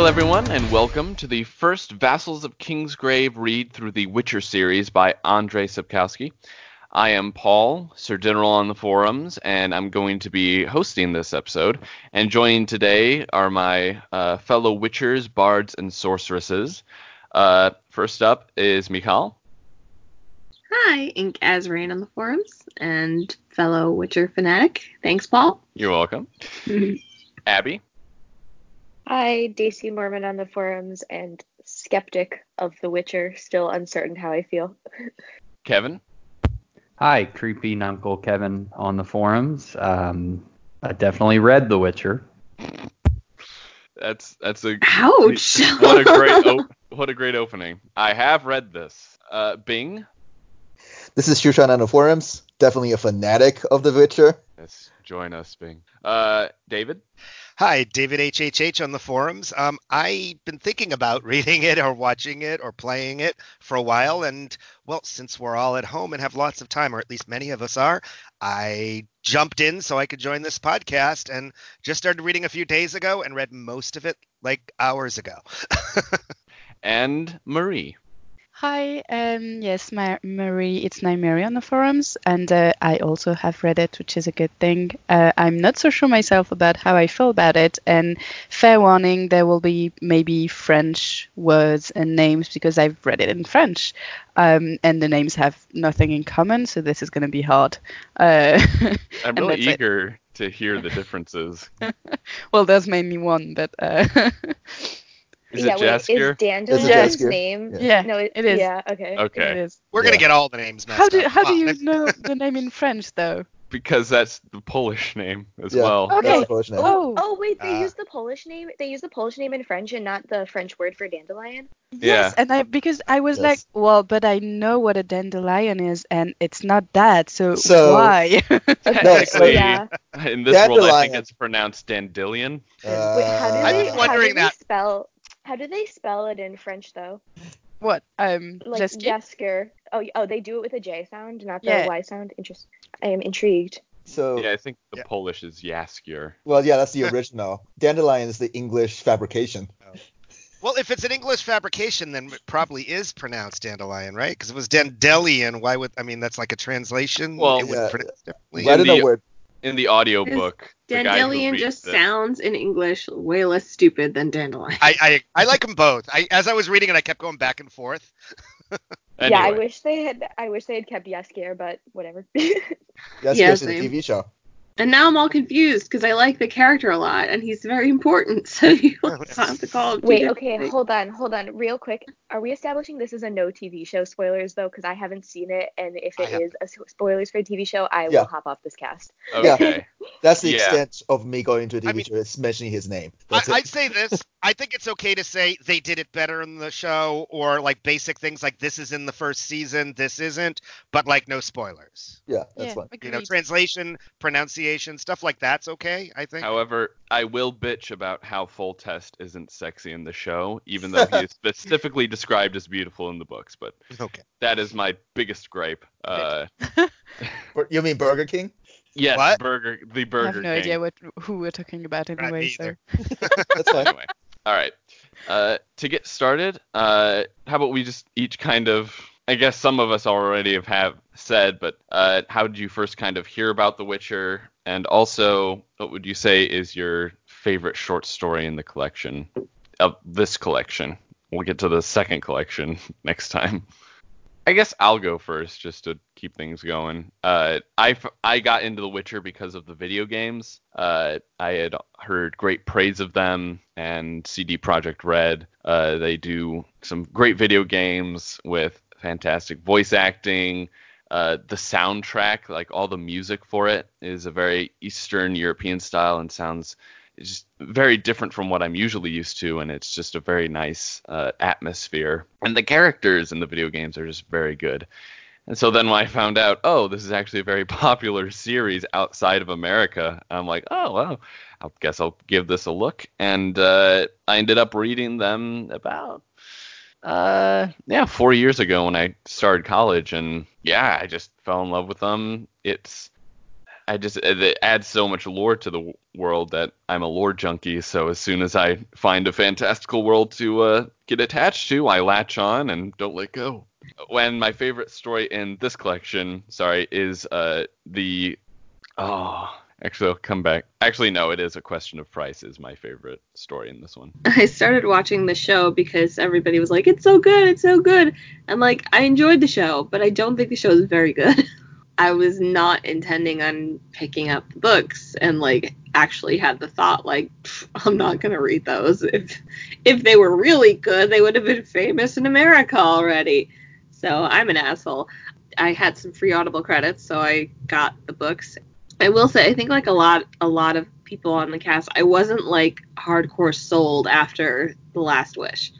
Fail everyone, and welcome to the first Vassals of Kingsgrave read through the Witcher series by Andrzej Sapkowski. I am Paul, Sir General on the forums, and I'm going to be hosting this episode. And joining today are my uh, fellow Witchers, Bards, and Sorceresses. Uh, first up is Michal. Hi, Ink Azrain on the forums, and fellow Witcher fanatic. Thanks, Paul. You're welcome. Abby. Hi, Daisy Mormon on the forums and skeptic of The Witcher, still uncertain how I feel. Kevin. Hi, creepy Uncle Kevin on the forums. Um, I definitely read The Witcher. That's that's a ouch. what a great op- what a great opening. I have read this. Uh, Bing. This is Shushan on the forums. Definitely a fanatic of The Witcher. Yes, join us, Bing. Uh, David. Hi, David HHH on the forums. Um, I've been thinking about reading it or watching it or playing it for a while, and well, since we're all at home and have lots of time, or at least many of us are, I jumped in so I could join this podcast and just started reading a few days ago and read most of it like hours ago. and Marie. Hi, um, yes, my Marie, it's Mary on the forums, and uh, I also have read it, which is a good thing. Uh, I'm not so sure myself about how I feel about it, and fair warning, there will be maybe French words and names because I've read it in French, um, and the names have nothing in common, so this is going to be hard. Uh, I'm really eager it. to hear the differences. well, there's mainly one, but. uh is yeah, it Jaskier? Wait, is Dandelion's name? Yeah, yeah no, it, it is. Yeah, okay. Okay. It is. We're gonna get all the names messed how do, up. How do you know the name in French though? Because that's the Polish name as Yeah. well. Okay. Name. Oh, Oh. wait, they Ah. use the Polish name. They use the Polish name in French and not the French word for dandelion. Yes, and I because I was Yes. like, well, but I know what a dandelion is, and it's not that, so, So- why? Technically, Yeah. in this world, I think it's pronounced dandelion. Uh, Wait, how do I they? was how wondering do they that. spell? How do they spell it in French though? what? Um, Like Jeski? Jasker. Oh, oh, they do it with a J sound, not the Yeah. Y sound. Interest. I am intrigued. so, Yeah, I think the Yeah. Polish is Jaskier. well, yeah, that's the original. Dandelion is the English fabrication. Well, if it's an English fabrication, then it probably is pronounced dandelion, right? Because it was dandelion, why would I mean that's like a translation? Well, it would Yeah. pronounce differently. I don't know the- where. In the audiobook, the Dandelion just it- sounds in English way less stupid than dandelion. I, I I like them both. I as I was reading it, I kept going back and forth. Yeah, I wish they had. I wish they had kept Jaskier, but whatever. That's Yeah, just in the. TV show. And now I'm all confused because I like the character a lot and he's very important. So you have to call him. Wait, okay, things. hold on, hold on, real quick. Are we establishing this is a no TV show spoilers though? Because I haven't seen it, and if it is it have- is a s- spoilers for a TV show, I Yeah. will hop off this cast. Yeah. That's the Yeah. extent of me going to a TV I mean- show. It's mentioning his name. I, That's it. I'd say this. I think it's okay to say they did it better in the show, or like basic things like this is in the first season, this isn't, but like no spoilers. yeah, that's yeah, fine. You know, translation, pronunciation, stuff like that's okay. I think. However, I will bitch about how Foltest isn't sexy in the show, even though he is specifically described as beautiful in the books. But Okay. that is my biggest gripe. Uh, You mean Burger King? yes, What? Burger, the I have no King. idea what who we're talking about anyway. So. That's fine. anyway, all right. Uh, to get started, uh, how about we just each kind of, I guess some of us already have, have said, but uh, how did you first kind of hear about The Witcher? And also, what would you say is your favorite short story in the collection of this collection? We'll get to the second collection next time. I guess I'll go first just to keep things going. Uh, I, I got into The Witcher because of the video games. Uh, I had heard great praise of them and CD Projekt Red. Uh, they do some great video games with fantastic voice acting. Uh, the soundtrack, like all the music for it, is a very Eastern European style and sounds just very different from what I'm usually used to, and it's just a very nice uh, atmosphere. And the characters in the video games are just very good. And so then when I found out, oh, this is actually a very popular series outside of America, I'm like, oh, well, I guess I'll give this a look. And uh, I ended up reading them about, uh, yeah, four years ago when I started college. And yeah, I just fell in love with them. It's, I just it adds so much lore to the world that I'm a lore junkie. So as soon as I find a fantastical world to uh, get attached to, I latch on and don't let go. When my favorite story in this collection, sorry, is uh, the oh. Actually, I'll come back. Actually, no, it is a question of price. Is my favorite story in this one. I started watching the show because everybody was like, "It's so good, it's so good," and like I enjoyed the show, but I don't think the show is very good. I was not intending on picking up the books and like actually had the thought like I'm not gonna read those. If if they were really good, they would have been famous in America already. So I'm an asshole. I had some free Audible credits, so I got the books. I will say I think like a lot a lot of people on the cast, I wasn't like hardcore sold after The Last Wish.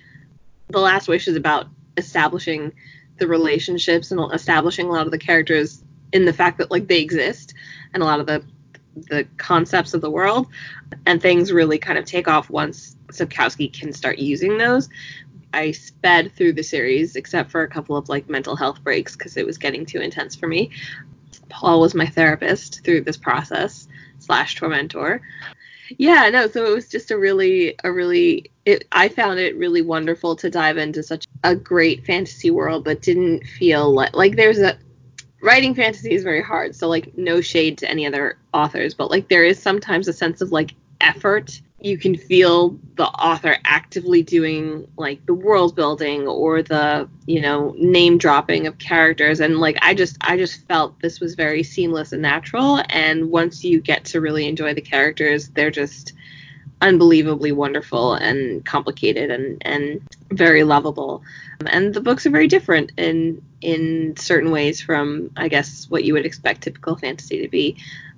The Last Wish is about establishing the relationships and establishing a lot of the characters in the fact that like they exist and a lot of the the concepts of the world and things really kind of take off once Sapkowski can start using those. I sped through the series except for a couple of like mental health breaks because it was getting too intense for me. Paul was my therapist through this process slash tormentor. Yeah, no, so it was just a really a really it I found it really wonderful to dive into such a great fantasy world but didn't feel like like there's a writing fantasy is very hard, so like no shade to any other authors, but like there is sometimes a sense of like effort. You can feel the author actively doing like the world building or the, you know, name dropping of characters and like I just I just felt this was very seamless and natural and once you get to really enjoy the characters, they're just unbelievably wonderful and complicated and and very lovable. And the books are very different in in certain ways from I guess what you would expect typical fantasy to be.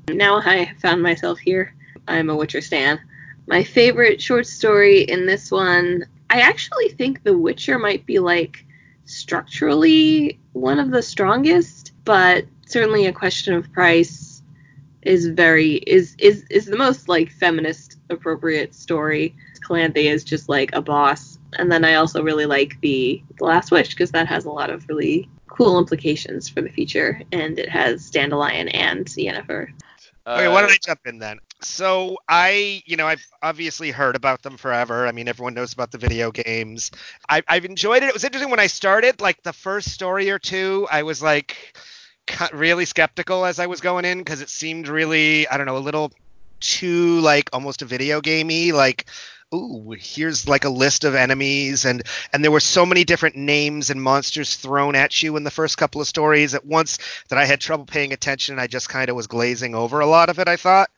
Now I found myself here. I'm a Witcher stan. My favorite short story in this one, I actually think The Witcher might be like structurally one of the strongest, but certainly a question of price is very is is is the most like feminist appropriate story. Calanthe is just like a boss. And then I also really like the, the Last Wish because that has a lot of really cool implications for the future, and it has Dandelion and Yennefer. Okay, why don't Uh, I jump in then? So I, you know, I've obviously heard about them forever. I mean, everyone knows about the video games. I, I've enjoyed it. It was interesting when I started, like the first story or two, I was like really skeptical as I was going in because it seemed really, I don't know, a little too like almost a video gamey. Like, ooh, here's like a list of enemies, and and there were so many different names and monsters thrown at you in the first couple of stories at once that I had trouble paying attention. I just kind of was glazing over a lot of it. I thought.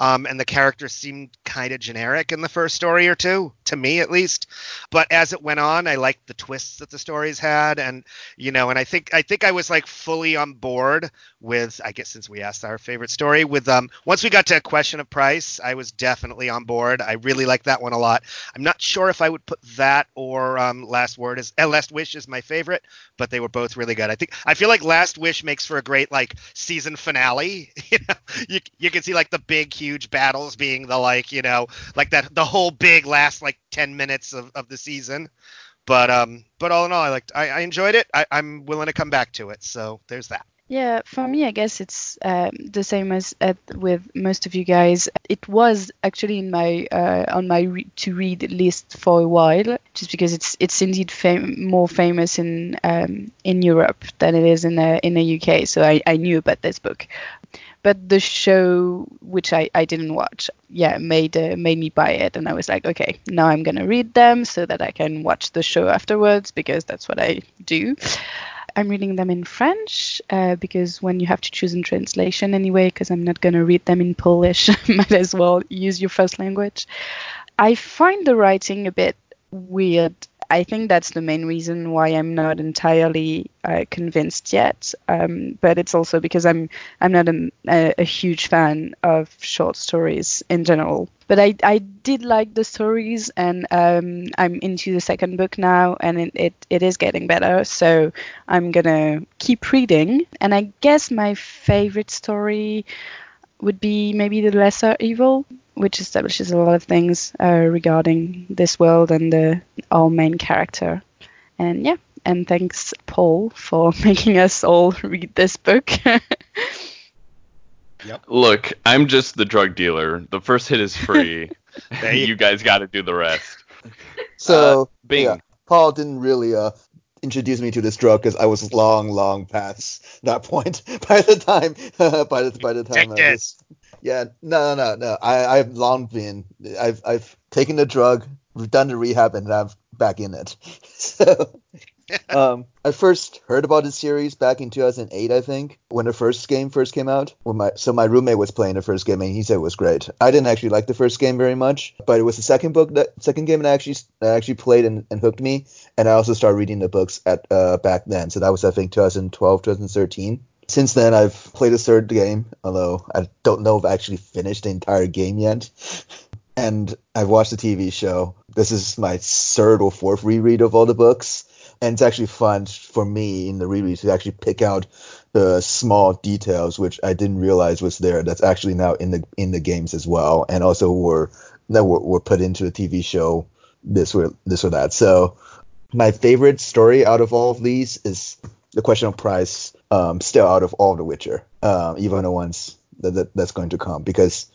Um, and the characters seemed kind of generic in the first story or two, to me at least. But as it went on, I liked the twists that the stories had, and you know, and I think I think I was like fully on board with, I guess since we asked our favorite story, with um once we got to a question of price, I was definitely on board. I really liked that one a lot. I'm not sure if I would put that or um, Last Word as uh, Last Wish is my favorite, but they were both really good. I think I feel like Last Wish makes for a great like season finale. you know, you you can see like the big huge battles being the like you know like that the whole big last like 10 minutes of, of the season. But um but all in all, I liked I, I enjoyed it. I, I'm willing to come back to it. So there's that. Yeah, for me, I guess it's um, the same as at, with most of you guys. It was actually in my uh, on my re- to read list for a while, just because it's it's indeed fam- more famous in um, in Europe than it is in the in the UK. So I, I knew about this book, but the show which I, I didn't watch, yeah, made uh, made me buy it, and I was like, okay, now I'm gonna read them so that I can watch the show afterwards because that's what I do. I'm reading them in French uh, because when you have to choose in translation anyway, because I'm not to read them in Polish, might as well use your first language. I find the writing a bit weird. I think that's the main reason why I'm not entirely uh, convinced yet. Um, but it's also because I'm I'm not a, a, huge fan of short stories in general. But I, I did like the stories, and um, I'm into the second book now, and it, it, it is getting better. So I'm gonna keep reading. And I guess my favorite story would be maybe The Lesser Evil, which establishes a lot of things uh, regarding this world and the our main character. And yeah, and thanks Paul for making us all read this book. Look, I'm just the drug dealer. The first hit is free. You- you guys got to do the rest. So Uh, Bing. yeah, Paul didn't really uh introduce me to this drug because I was long, long past that point by the time by the by the time I was, yeah no no no I I've long been I've I've taken the drug done the rehab and I'm back in it so um I first heard about the series back in 2008 I think when the first game first came out when my so my roommate was playing the first game and he said it was great I didn't actually like the first game very much but it was the second book that second game that actually that actually played and, and hooked me and I also started reading the books at uh, back then. So that was I think 2012, 2013. Since then, I've played a third game, although I don't know if I actually finished the entire game yet. And I've watched the TV show. This is my third or fourth reread of all the books, and it's actually fun for me in the reread to actually pick out the small details which I didn't realize was there. That's actually now in the in the games as well, and also were that were, were put into the TV show this or this or that. So my favorite story out of all of these is the question of price. Um, still out of all the Witcher, um, even the ones that, that that's going to come, because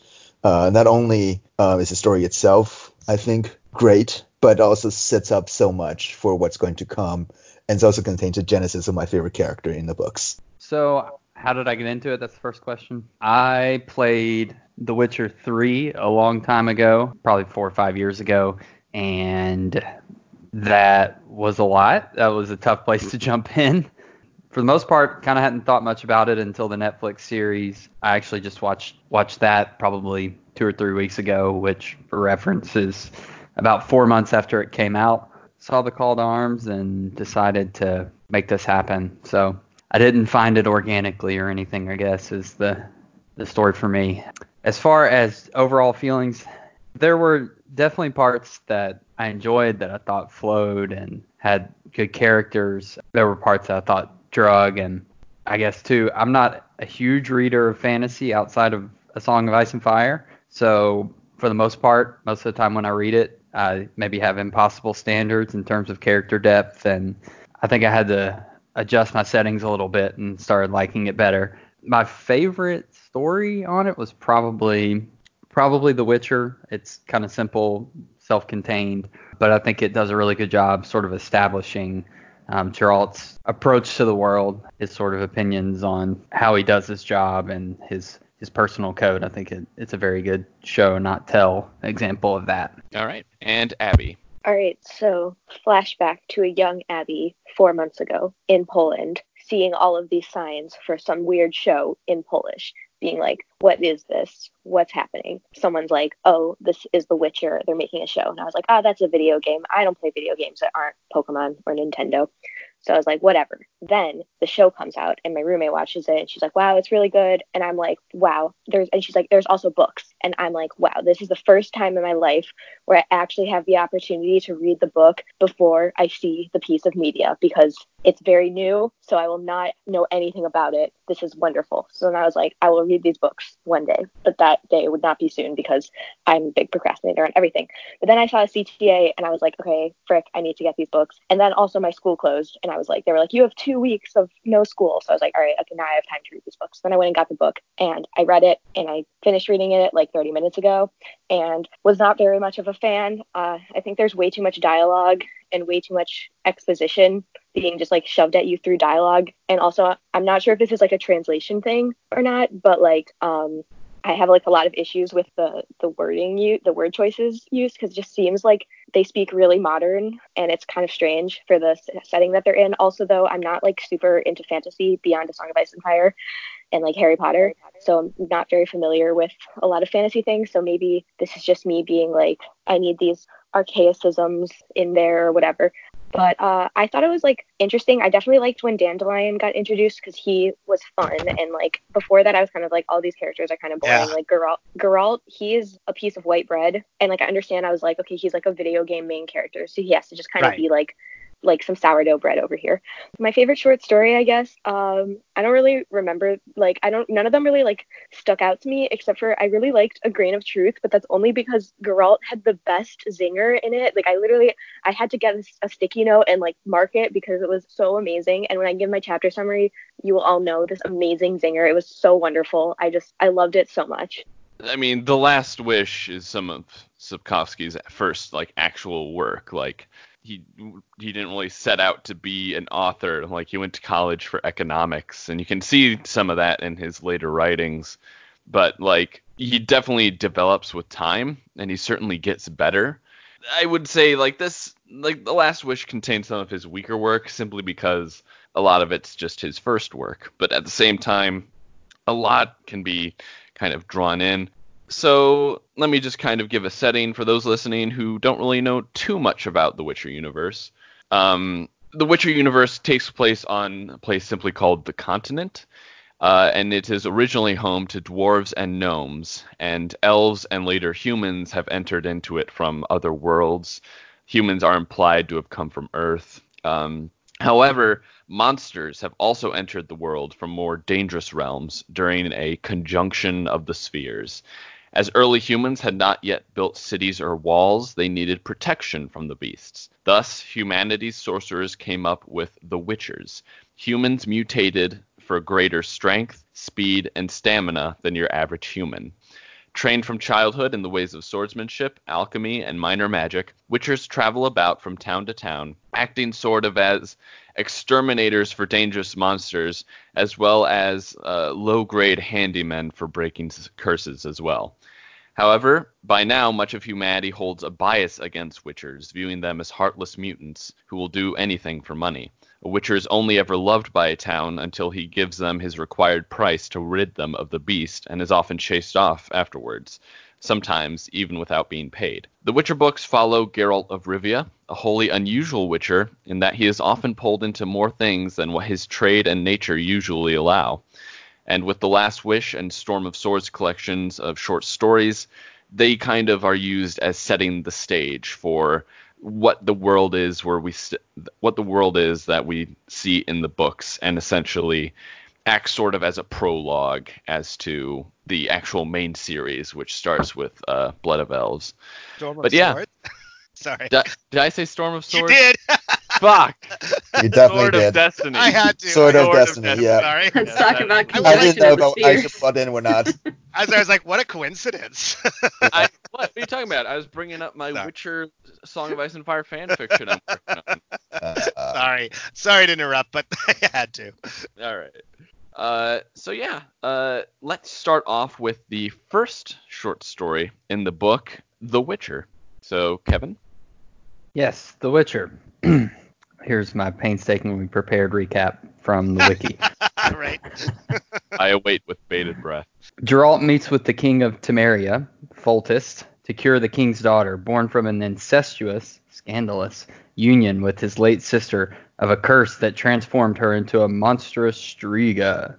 uh, not only uh, is the story itself, I think, great, but also sets up so much for what's going to come, and also contains the genesis of my favorite character in the books. So, how did I get into it? That's the first question. I played The Witcher 3 a long time ago, probably four or five years ago, and that was a lot. That was a tough place to jump in. For the most part, kind of hadn't thought much about it until the Netflix series. I actually just watched watched that probably two or three weeks ago, which, for reference, is about four months after it came out. Saw the call to arms and decided to make this happen. So I didn't find it organically or anything, I guess, is the the story for me. As far as overall feelings, there were definitely parts that I enjoyed that I thought flowed and had good characters. There were parts that I thought drug and I guess too, I'm not a huge reader of fantasy outside of A Song of Ice and Fire. So for the most part, most of the time when I read it, I maybe have impossible standards in terms of character depth and I think I had to adjust my settings a little bit and started liking it better. My favorite story on it was probably probably The Witcher. It's kind of simple, self-contained, but I think it does a really good job sort of establishing um, Geralt's approach to the world, his sort of opinions on how he does his job, and his his personal code. I think it, it's a very good show, not tell example of that. All right. And Abby. All right, so flashback to a young Abby four months ago in Poland, seeing all of these signs for some weird show in Polish, being like, what is this? What's happening? Someone's like, oh, this is The Witcher. They're making a show. And I was like, oh, that's a video game. I don't play video games that aren't Pokemon or Nintendo. So I was like, whatever. Then the show comes out and my roommate watches it and she's like, wow, it's really good. And I'm like, wow. There's and she's like, there's also books. And I'm like, wow, this is the first time in my life where I actually have the opportunity to read the book before I see the piece of media because it's very new. So I will not know anything about it. This is wonderful. So then I was like, I will read these books one day, but that day would not be soon because I'm a big procrastinator on everything. But then I saw a CTA and I was like, okay, frick, I need to get these books. And then also my school closed and I was like, they were like, you have two weeks of no school. So I was like, all right, okay, now I have time to read these books. Then I went and got the book and I read it and I finished reading it like 30 minutes ago and was not very much of a fan. Uh, I think there's way too much dialogue and way too much exposition being just like shoved at you through dialogue. And also, I'm not sure if this is like a translation thing or not, but like, um, I have like a lot of issues with the the wording you the word choices used because it just seems like they speak really modern and it's kind of strange for the setting that they're in. Also, though, I'm not like super into fantasy beyond A Song of Ice and Fire and like Harry Potter, so I'm not very familiar with a lot of fantasy things. So maybe this is just me being like, I need these archaicisms in there or whatever. But uh, I thought it was like interesting. I definitely liked when Dandelion got introduced because he was fun. And like before that, I was kind of like, all these characters are kind of boring. Yeah. Like Geralt, Geralt, he is a piece of white bread. And like I understand, I was like, okay, he's like a video game main character, so he has to just kind Right. of be like like some sourdough bread over here. My favorite short story, I guess. Um, I don't really remember. Like, I don't. None of them really like stuck out to me, except for I really liked A Grain of Truth, but that's only because Geralt had the best zinger in it. Like, I literally, I had to get a, a sticky note and like mark it because it was so amazing. And when I give my chapter summary, you will all know this amazing zinger. It was so wonderful. I just, I loved it so much. I mean, The Last Wish is some of Sapkowski's first like actual work. Like he he didn't really set out to be an author. Like he went to college for economics, and you can see some of that in his later writings. But like he definitely develops with time, and he certainly gets better. I would say like this, like The Last Wish contains some of his weaker work simply because a lot of it's just his first work. But at the same time, a lot can be kind of drawn in. So let me just kind of give a setting for those listening who don't really know too much about the Witcher universe. Um, the Witcher universe takes place on a place simply called the Continent, uh, and it is originally home to dwarves and gnomes, and elves and later humans have entered into it from other worlds. Humans are implied to have come from Earth. Um, however, monsters have also entered the world from more dangerous realms during a conjunction of the spheres. As early humans had not yet built cities or walls, they needed protection from the beasts. Thus, humanity's sorcerers came up with the Witchers. Humans mutated for greater strength, speed, and stamina than your average human. Trained from childhood in the ways of swordsmanship, alchemy, and minor magic, Witchers travel about from town to town, acting sort of as exterminators for dangerous monsters, as well as uh, low grade handymen for breaking curses as well. However, by now, much of humanity holds a bias against Witchers, viewing them as heartless mutants who will do anything for money. A Witcher is only ever loved by a town until he gives them his required price to rid them of the beast, and is often chased off afterwards, sometimes even without being paid. The Witcher books follow Geralt of Rivia, a wholly unusual Witcher in that he is often pulled into more things than what his trade and nature usually allow. And with the Last Wish and Storm of Swords collections of short stories, they kind of are used as setting the stage for what the world is where we st- what the world is that we see in the books and essentially acts sort of as a prologue as to the actual main series which starts with uh, Blood of Elves. Storm of But yeah. Sword? Sorry. Did, did I say Storm of Swords? you did. Fuck. You definitely Sword of did. Destiny. I had to. Sword I- of Sword of Destiny, Destiny. yeah. Sorry. Let's Yeah, talk about I I didn't know about the if I spheres. should butt in or not. As I was like, what a coincidence. I, what? what are you talking about? I was bringing up my Sorry. Witcher Song of Ice and Fire fan fiction I'm working on. Uh, Sorry. Sorry to interrupt, but I had to. All right. Uh, so yeah, uh, let's start off with the first short story in the book, The Witcher. So Kevin, Yes, The Witcher. Here's my painstakingly prepared recap from the wiki. right. I await with bated breath. Geralt meets with the king of Temeria, Foltest, to cure the king's daughter, born from an incestuous, scandalous union with his late sister of a curse that transformed her into a monstrous Striga,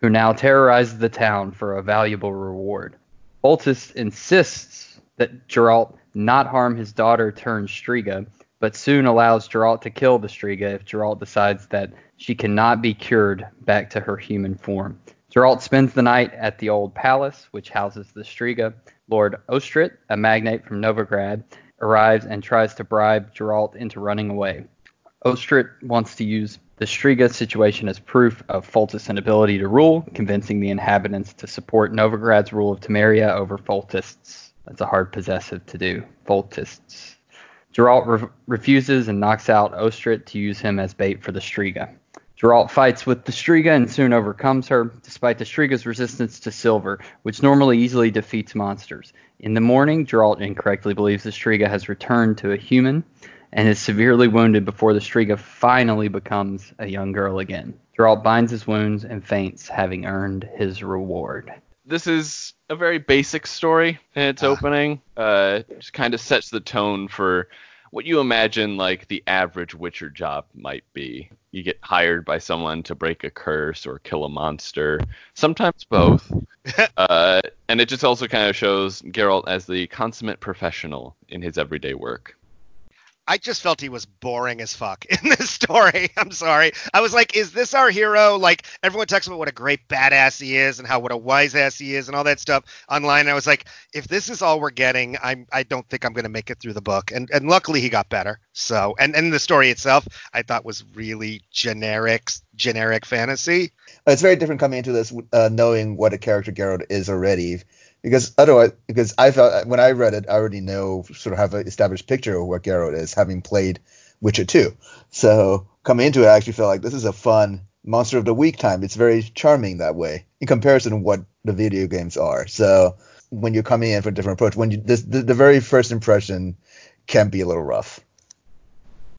who now terrorizes the town for a valuable reward. Foltest insists that Geralt not harm his daughter turned Striga, but soon allows Geralt to kill the Striga if Geralt decides that she cannot be cured back to her human form. Geralt spends the night at the old palace, which houses the Striga. Lord Ostrit, a magnate from Novigrad, arrives and tries to bribe Geralt into running away. Ostrit wants to use the Striga situation as proof of Foltest's inability to rule, convincing the inhabitants to support Novigrad's rule of Temeria over Foltest's. That's a hard possessive to do. Foltest's. Geralt re- refuses and knocks out Ostrit to use him as bait for the Striga. Geralt fights with the Striga and soon overcomes her, despite the Striga's resistance to silver, which normally easily defeats monsters. In the morning, Geralt incorrectly believes the Striga has returned to a human and is severely wounded before the Striga finally becomes a young girl again. Geralt binds his wounds and faints, having earned his reward. This is a very basic story in its Ah. opening. Uh, just kind of sets the tone for what you imagine like the average Witcher job might be. You get hired by someone to break a curse or kill a monster, sometimes both. uh, and it just also kind of shows Geralt as the consummate professional in his everyday work. I just felt he was boring as fuck in this story. I'm sorry. I was like, is this our hero? Like everyone talks about what a great badass he is and how what a wise ass he is and all that stuff online. And I was like, if this is all we're getting, I'm I don't think I'm gonna make it through the book. And and luckily he got better. So and and the story itself I thought was really generic generic fantasy. It's very different coming into this uh, knowing what a character Geralt is already, because otherwise, because I felt uh, when I read it, I already know sort of have an established picture of what Geralt is, having played Witcher 2. So coming into it, I actually felt like this is a fun monster of the week time. It's very charming that way in comparison to what the video games are. So when you're coming in for a different approach, when you this, the, the very first impression can be a little rough.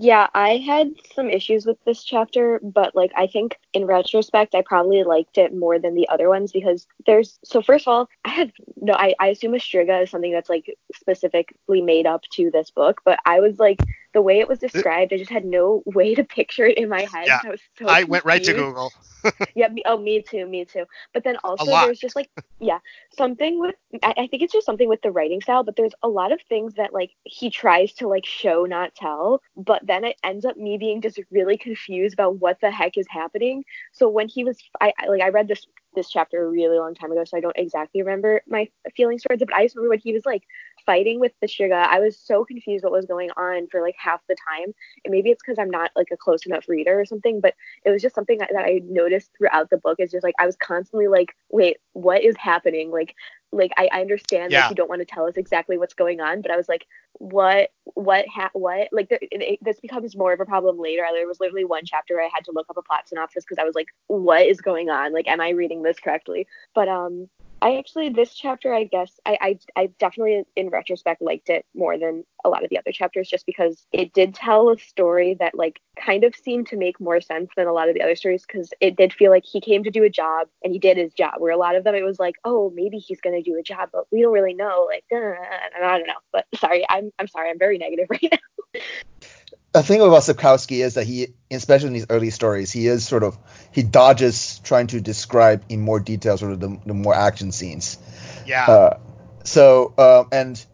Yeah, I had some issues with this chapter, but like I think in retrospect, I probably liked it more than the other ones because there's so first of all, I have no, I, I assume a striga is something that's like specifically made up to this book, but I was like the way it was described, I just had no way to picture it in my head. Yeah, I was so I went right to. Google. yeah, me, oh, me too, me too. But then also there's just like, yeah, something with, I, I think it's just something with the writing style, but there's a lot of things that like he tries to like show, not tell, but then it ends up me being just really confused about what the heck is happening. So when he was, I I- like, I read this this chapter a really long time ago, so I don't exactly remember my feelings towards it, but I just remember when he was like fighting with the Striga, I was so confused what was going on for like half the time. And maybe it's because I'm not like a close enough reader or something, but it was just something that, that I noticed throughout the book. Is just like I was constantly like, wait, what is happening? Like, like I, I understand Yeah. like you don't want to tell us exactly what's going on, but I was like, what, what, ha- what? Like there, it, it- this becomes more of a problem later. There was literally one chapter where I had to look up a plot synopsis because I was like, what is going on? Like, am I reading this correctly? But um, I actually this chapter I guess I, I I definitely in retrospect liked it more than a lot of the other chapters just because it did tell a story that like kind of seemed to make more sense than a lot of the other stories because it did feel like he came to do a job and he did his job where a lot of them it was like oh maybe he's gonna do a job but we don't really know like uh, I don't know but sorry I'm I'm sorry I'm very negative right now the thing about Sapkowski is that he, especially in these early stories, he is sort of he dodges trying to describe in more detail sort of the, the more action scenes. Yeah. Uh, so um, and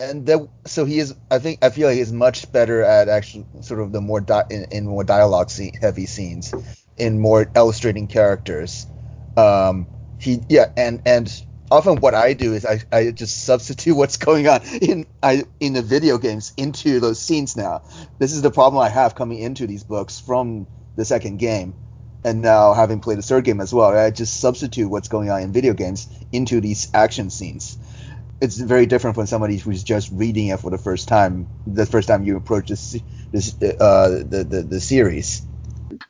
and that, so he is. I think I feel like he's much better at actually sort of the more di- in, in more dialogue scene, heavy scenes, in more illustrating characters. Um, he yeah, and and often what I do is I, I just substitute what's going on in I in the video games into those scenes now. This is the problem I have coming into these books from the second game. And now having played the third game as well, I just substitute what's going on in video games into these action scenes. It's very different from somebody who's just reading it for the first time. The first time you approach this, this uh, the, the the series.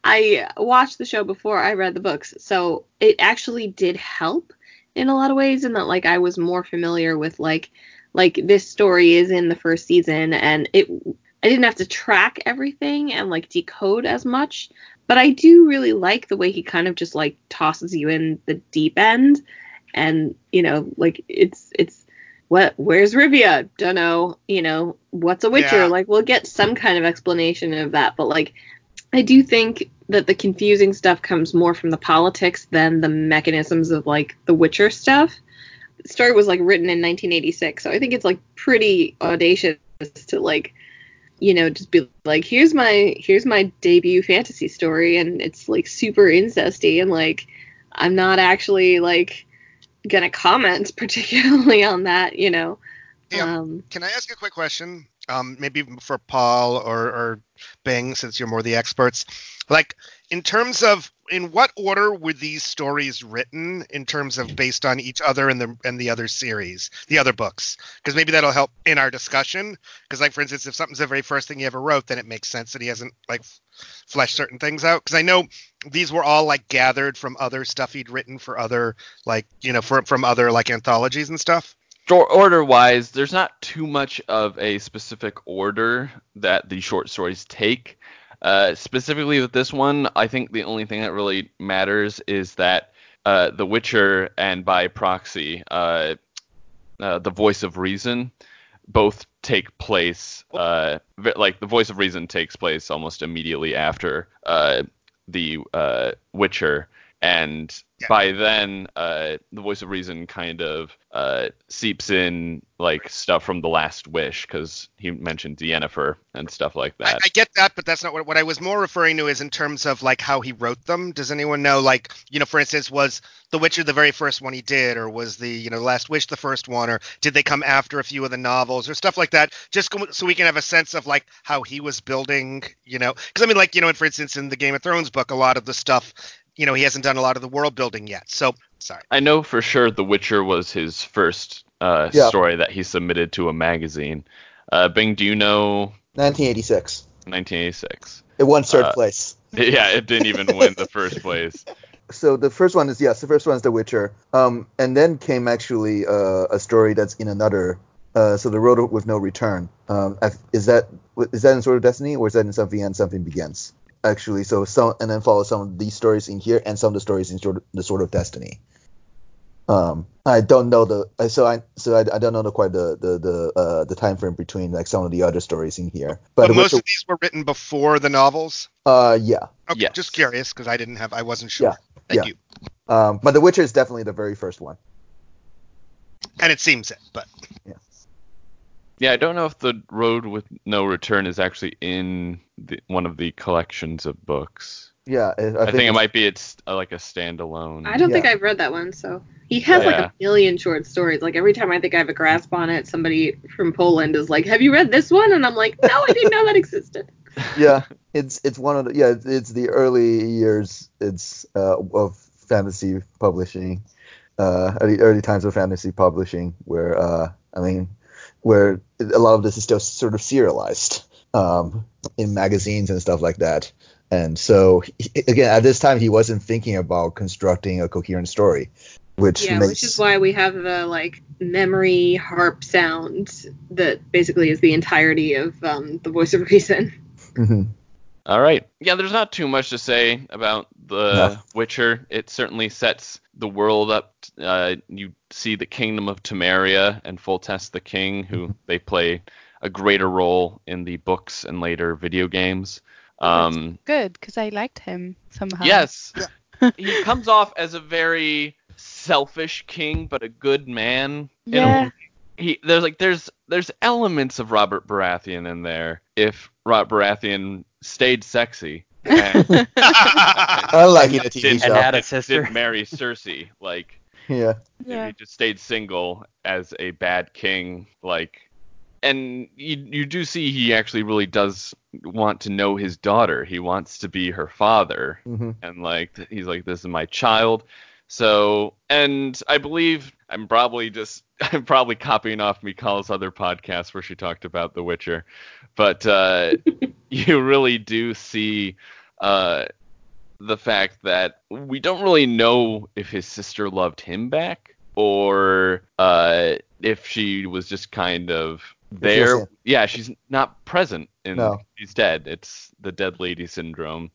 I watched the show before I read the books, so it actually did help in a lot of ways and that like I was more familiar with like like this story is in the first season and it I didn't have to track everything and like decode as much, but I do really like the way he kind of just like tosses you in the deep end and you know like it's it's what where's Rivia? Don't know, you know, what's a witcher? Yeah. Like we'll get some kind of explanation of that, but like I do think that the confusing stuff comes more from the politics than the mechanisms of like the Witcher stuff. The story was like written in 1986, so I think it's like pretty audacious to like, you know, just be like, here's my here's my debut fantasy story, and it's like super incesty, and like I'm not actually like gonna comment particularly on that, you know. Yeah. Um, Can I ask a quick question? Um, maybe for Paul or, or Bing, since you're more the experts. Like, in terms of in what order were these stories written in terms of based on each other and the and the other series, the other books? Because maybe that'll help in our discussion. Because, like for instance, if something's the very first thing he ever wrote, then it makes sense that he hasn't like fleshed certain things out. Because I know these were all like gathered from other stuff he'd written for other like you know for, from other like anthologies and stuff. order wise, there's not too much of a specific order that the short stories take. Uh, specifically with this one, I think the only thing that really matters is that uh, The Witcher and by proxy, uh, uh, The Voice of Reason, both take place. Uh, like The Voice of Reason takes place almost immediately after The Witcher, and Yeah. by then, uh, the voice of reason kind of uh, seeps in like stuff from the Last Wish because he mentioned Yennefer and stuff like that. I get that, but that's not what what I was more referring to is in terms of like how he wrote them. Does anyone know, like, you know, for instance, was The Witcher the very first one he did, or was the you know Last Wish the first one, or did they come after a few of the novels or stuff like that? Just so we can have a sense of like how he was building, you know, because I mean, like, you know, and for instance, in the Game of Thrones book, a lot of the stuff, you know, he hasn't done a lot of the world building yet. So sorry. I know for sure The Witcher was his first uh, Yeah. story that he submitted to a magazine. Uh, Bing, do you know 1986. 1986? It won third Uh, place. yeah, it didn't even win the first place. So the first one is yes, the first one is The Witcher. Um, and then came actually uh, a story that's in another. Uh, so the Road with No Return. Um, is that is that in Sword of Destiny or is that in Something Ends Something Begins? Actually, so some and then follow some of these stories in here and some of the stories in Sword, the Sword of Destiny. Um, I don't know the so I so I, I don't know the quite the the the uh, the time frame between like some of the other stories in here. But, But, most Witcher, of these were written before the novels. uh yeah. Okay, Yes. just curious because I didn't have, I wasn't sure. Yeah, Thank yeah. you. Um, but The Witcher is definitely the very first one. And it seems it, but Yeah, I don't know if the Road with No Return is actually in the, one of the collections of books. Yeah, I, I I, think, think, it might be it's uh, like a standalone. I don't think I've read that one, so he has like Yeah. a million short stories. Like every time I think I have a grasp on it, somebody from Poland is like, "Have you read this one?" And I'm like, "No, I didn't know that existed." yeah, it's it's one of the yeah it's, it's the early years it's uh, of fantasy publishing, uh, early early times of fantasy publishing where uh, I mean where a lot of this is still sort of serialized um, in magazines and stuff like that. And so again, at this time, he wasn't thinking about constructing a coherent story, which yeah, makes which is why we have the like memory harp sound that basically is the entirety of um, the voice of reason. Mhm. All right. Yeah, there's not too much to say about the No. Witcher. It certainly sets the world up. Uh, you see the kingdom of Temeria and Foltest the King, who they play a greater role in the books and later video games. Um, Good, because I liked him somehow. yes, he comes off as a very selfish king, but a good man. in a Yeah. he there's like there's there's elements of Robert Baratheon in there if Robert Baratheon stayed sexy and unlike in a TV didn't, show. And had a didn't marry Cersei like yeah, Yeah. he just stayed single as a bad king like and you you do see he actually really does want to know his daughter. He wants to be her father. Hmm and like he's like this is my child. So and i believe i'm probably just i'm probably copying off Michal's other podcast where she talked about the witcher. But uh you really do see uh the fact that we don't really know if his sister loved him back or uh if she was just kind of there. yeah she's not present in No. she's dead. It's the dead lady syndrome.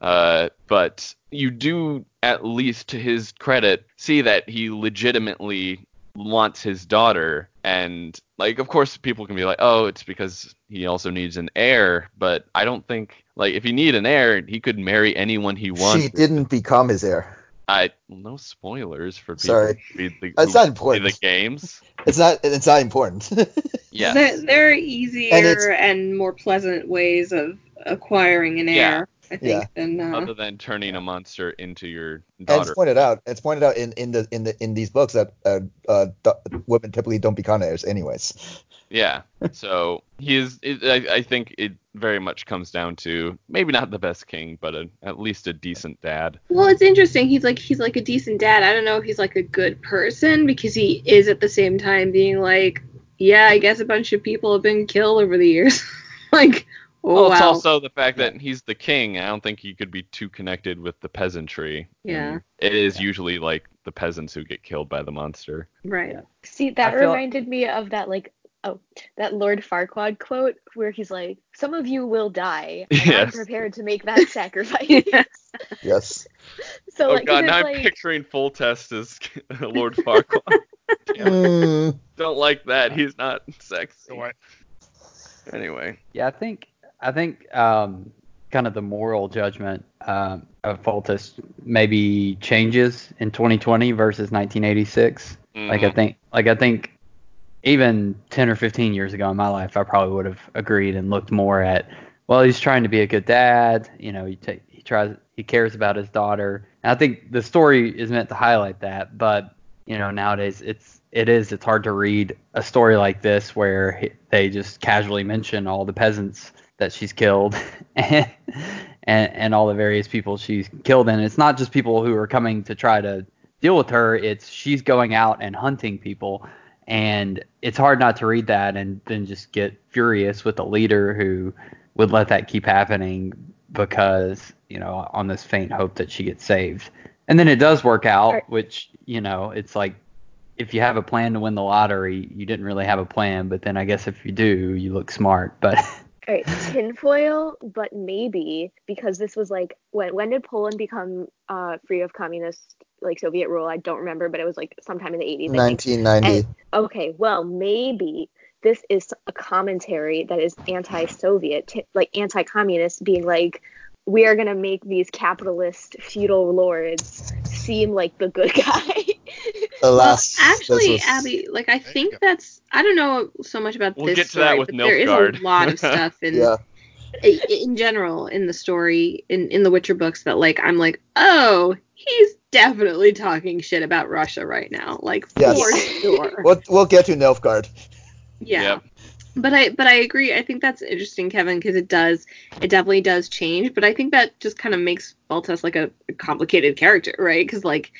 Uh, but you do, at least to his credit, see that he legitimately wants his daughter. And, like, of course, people can be like, oh, it's because he also needs an heir. But I don't think, like, if he need an heir, he could marry anyone he wants. she didn't become his heir. I no spoilers for people Sorry. who read the, That's who not important. the games. It's not. It's not important. Yeah. There, there are easier And and, more pleasant ways of acquiring an Yeah. heir, I think, Yeah. than uh, Other than turning a monster into your and it's daughter. pointed out. It's pointed out in, in the in the in these books that uh, uh, th- women typically don't become heirs, anyways. Yeah. So he is. It, I, I think it very much comes down to maybe not the best king, but a, at least a decent dad. Well, it's interesting. He's like he's like a decent dad. I don't know if he's like a good person because he is at the same time being like, yeah, I guess a bunch of people have been killed over the years. like, oh well, it's wow. also the fact that he's the king. I don't think he could be too connected with the peasantry. Yeah. And It is usually like the peasants who get killed by the monster. right. See, that I feel- reminded me of that like oh that Lord Farquaad quote where he's like, "Some of you will die, and I'm prepared to make that sacrifice." Yes. Yes. So oh like, 'cause god, it's now I'm picturing Foltest as Lord Farquaad. Mm, don't like that. He's not sexy. So what? Anyway. Yeah, I think I think um, kind of the moral judgment um, of Foltest maybe changes in 2020 versus 1986. Like I Mhm. think, like I think, even 10 or 15 years ago in my life, I probably would have agreed and looked more at, well, he's trying to be a good dad. You know, he he tries, he cares about his daughter. And I think the story is meant to highlight that, but you know, nowadays it's it is it's hard to read a story like this where they just casually mention all the peasants that she's killed and, and all the various people she's killed and it's not just people who are coming to try to deal with her. It's she's going out and hunting people. And it's hard not to read that and then just get furious with the leader who would let that keep happening because you know on this faint hope that she gets saved. And then it does work out which you know it's like if you have a plan to win the lottery you didn't really have a plan but then i guess if you do you look smart. But All right, tinfoil, but maybe because this was like when when did Poland become uh, free of communist like Soviet rule? I don't remember, but it was like sometime in the 80s. 1990. And- okay, well maybe this is a commentary that is anti-Soviet, t- like anti-communist, being like we are gonna make these capitalist feudal lords seem like the good guy. Alas, well, actually, was- Abby, like I There think that's I don't know so much about We'll this get to story, that with but there is a lot of stuff in Yeah. in general in the story in in the Witcher books that like I'm like, oh, he's definitely talking shit about Russia right now, like Yes. for sure. We'll, we'll get to Nilfgaard. yeah. Yep. But I but I agree. I think that's interesting, Kevin, because it does it definitely does change. But I think that just kind of makes Baltus like a, a complicated character, right? Because like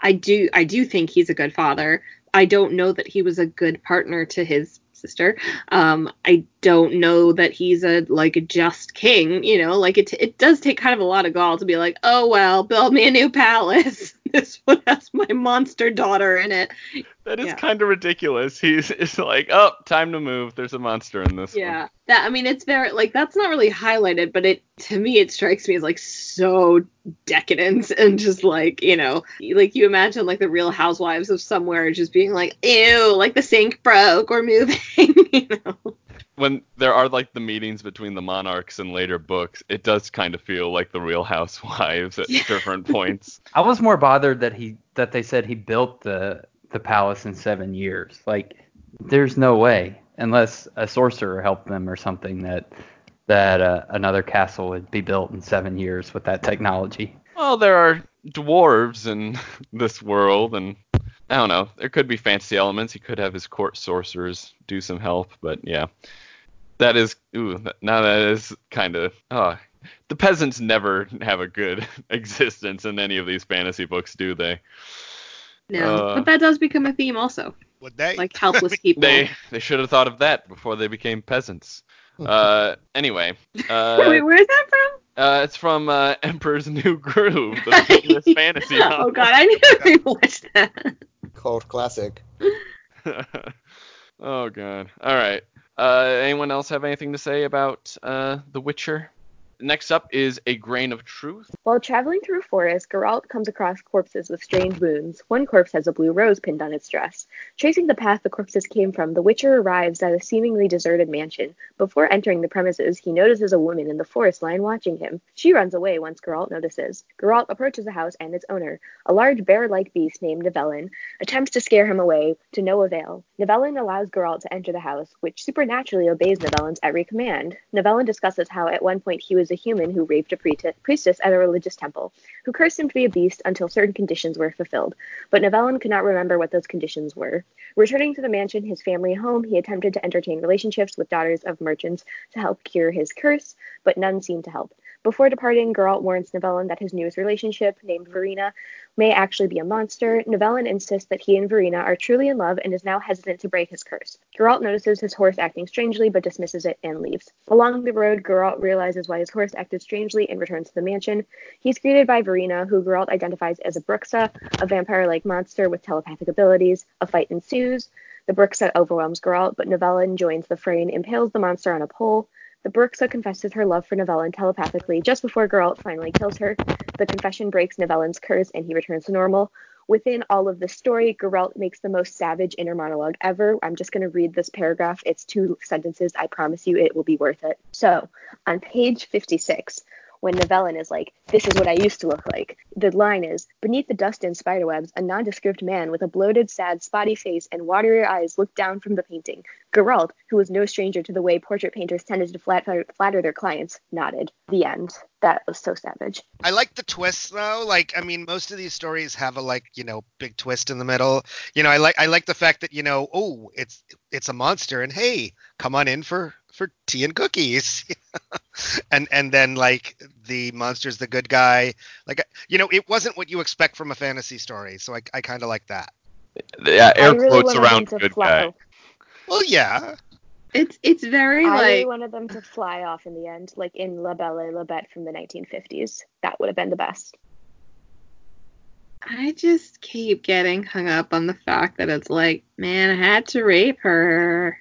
I do I do think he's a good father. I don't know that he was a good partner to his sister. Um, I don't know that he's a like a just king. You know, like it it does take kind of a lot of gall to be like, oh well, build me a new palace. this one has my monster daughter in it. That is Yeah. kind of ridiculous. He's it's like, oh, time to move. There's a monster in this Yeah, one. That I mean, it's very like that's not really highlighted, but it to me it strikes me as like so decadent and just like you know, like you imagine like the Real Housewives of somewhere just being like, ew, like the sink broke or moving, you know. When there are like the meetings between the monarchs in later books, it does kind of feel like the Real Housewives at Yeah. different points. I was more bothered that he that they said he built the the palace in seven years. Like, there's no way unless a sorcerer helped them or something that that uh, another castle would be built in seven years with that technology. Well, there are dwarves in this world, and I don't know. There could be fantasy elements. He could have his court sorcerers do some help, but yeah, that is ooh. Now that is kind of oh. The peasants never have a good existence in any of these fantasy books, do they? No, Uh, but that does become a theme also, Would they? like helpless people. They they should have thought of that before they became peasants. Uh, anyway, Wait, uh, where's that from? uh, it's from uh, Emperor's New Groove, the famous fantasy novel. oh God, I need to rewatch that. Cult classic. oh god. All right. Uh, anyone else have anything to say about uh, The Witcher? Next up is A Grain of Truth. While traveling through a forest, Geralt comes across corpses with strange wounds. One corpse has a blue rose pinned on its dress. Tracing the path the corpses came from, the Witcher arrives at a seemingly deserted mansion. Before entering the premises, he notices a woman in the forest line watching him. She runs away once Geralt notices. Geralt approaches the house and its owner, a large bear-like beast named Nivellen, attempts to scare him away, to no avail. Nivellen allows Geralt to enter the house, which supernaturally obeys Nivellen's every command. Nivellen discusses how at one point he was a human who raped a priestess at a religious temple, who cursed him to be a beast until certain conditions were fulfilled. But Nivellen could not remember what those conditions were. Returning to the mansion, his family home, he attempted to entertain relationships with daughters of merchants to help cure his curse, but none seemed to help. Before departing, Geralt warns Nivellen that his newest relationship, named mm-hmm. Verena, may actually be a monster. Nivellen insists that he and Verena are truly in love and is now hesitant to break his curse. Geralt notices his horse acting strangely but dismisses it and leaves. Along the road, Geralt realizes why his horse acted strangely and returns to the mansion. He's greeted by Verena, who Geralt identifies as a Bruxa, a vampire-like monster with telepathic abilities. A fight ensues. The Bruxa overwhelms Geralt, but Nivellen joins the fray and impales the monster on a pole. The Bruxa confesses her love for Nivellen telepathically just before Geralt finally kills her. The confession breaks Nivellen's curse and he returns to normal. within all of the story, Geralt makes the most savage inner monologue ever. I'm just going to read this paragraph. It's two sentences. I promise you it will be worth it. So, on page 56, when Nivellen is like, This is what I used to look like. The line is, Beneath the dust and spiderwebs, a nondescript man with a bloated, sad, spotty face and watery eyes looked down from the painting. Geralt, who was no stranger to the way portrait painters tended to flatter, flatter their clients, nodded. The end. That was so savage. I like the twists though. Like, I mean, most of these stories have a like, you know, big twist in the middle. You know, I like I like the fact that you know, oh, it's it's a monster, and hey, come on in for for tea and cookies. and and then like the monster's the good guy. Like, you know, it wasn't what you expect from a fantasy story, so I I kind of like that. Yeah, air I really quotes around good fly. guy. Well, yeah. It's it's very like I really like wanted them to fly off in the end, like in La Belle et la Bête from the 1950s. That would have been the best. I just keep getting hung up on the fact that it's like, man, I had to rape her.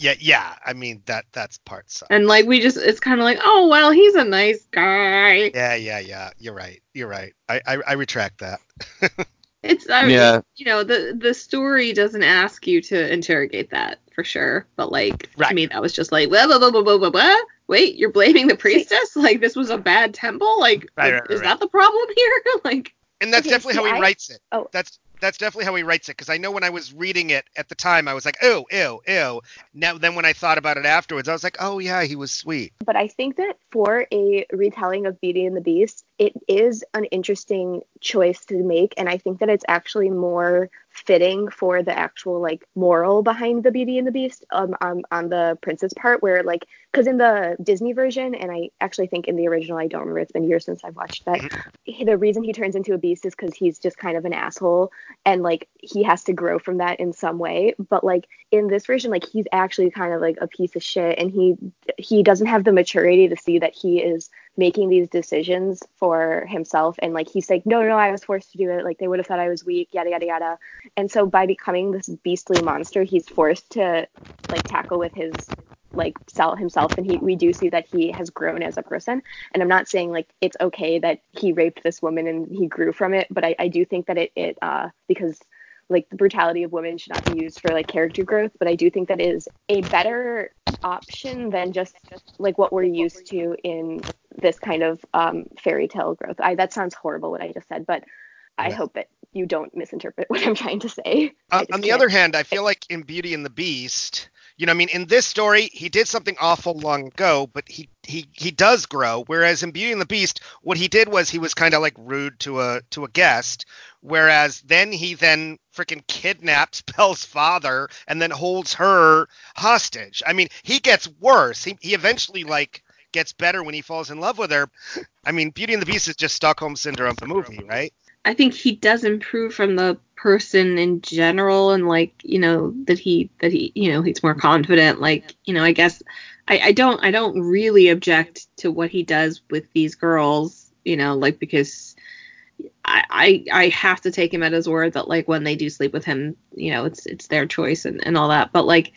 Yeah, yeah. I mean that that's part sucks. And like we just it's kind of like, oh well, he's a nice guy. Yeah, yeah, yeah. You're right. You're right. I I, I retract that. It's I mean, Yeah. you know, the the story doesn't ask you to interrogate that for sure, but like Right. to me that was just like, blah, blah, blah, blah, blah, blah, blah. Wait, you're blaming the priestess? Like this was a bad temple? Like Right, right, is right. that the problem here? like and that's Okay, definitely how he I- writes it. Oh. That's that's definitely how he writes it because I know when I was reading it at the time I was like, oh, ew, ew. Now then when I thought about it afterwards, I was like, oh yeah, he was sweet. But I think that for a retelling of Beauty and the Beast, it is an interesting choice to make, and I think that it's actually more fitting for the actual like moral behind the Beauty and the Beast um, um on the princess part, where like because in the Disney version, and I actually think in the original, I don't remember. It's been years since I've watched that. he- The reason he turns into a beast is because he's just kind of an asshole, and like he has to grow from that in some way. But like in this version, like he's actually kind of like a piece of shit, and he he doesn't have the maturity to see that he is making these decisions for himself. And like he's like no no i was forced to do it. Like they would have thought i was weak yada yada yada. And so by becoming this beastly monster he's forced to like tackle with his like sell himself. And he we do see that he has grown as a person. And i'm not saying like it's okay that he raped this woman and he grew from it. But i, I do think that it it uh because like the brutality of women should not be used for like character growth. But i do think that is a better option than just, just like what we're used to in this kind of um, fairy tale growth I, that sounds horrible what i just said but i hope that you don't misinterpret what i'm trying to say Uh, on the can't. other hand, I feel like in Beauty and the Beast, you know, I mean, in this story, he did something awful long ago, but he he he does grow. Whereas in Beauty and the Beast, what he did was he was kind of like rude to a to a guest. Whereas then he then freaking kidnaps Belle's father and then holds her hostage. I mean, he gets worse. He he eventually like gets better when he falls in love with her. I mean, Beauty and the Beast is just Stockholm syndrome of the movie, right? I think he does improve from the person in general and like you know that he that he you know he's more confident like you know I guess I, I don't I don't really object to what he does with these girls you know like because I, I I have to take him at his word that like when they do sleep with him you know it's it's their choice and, and all that but like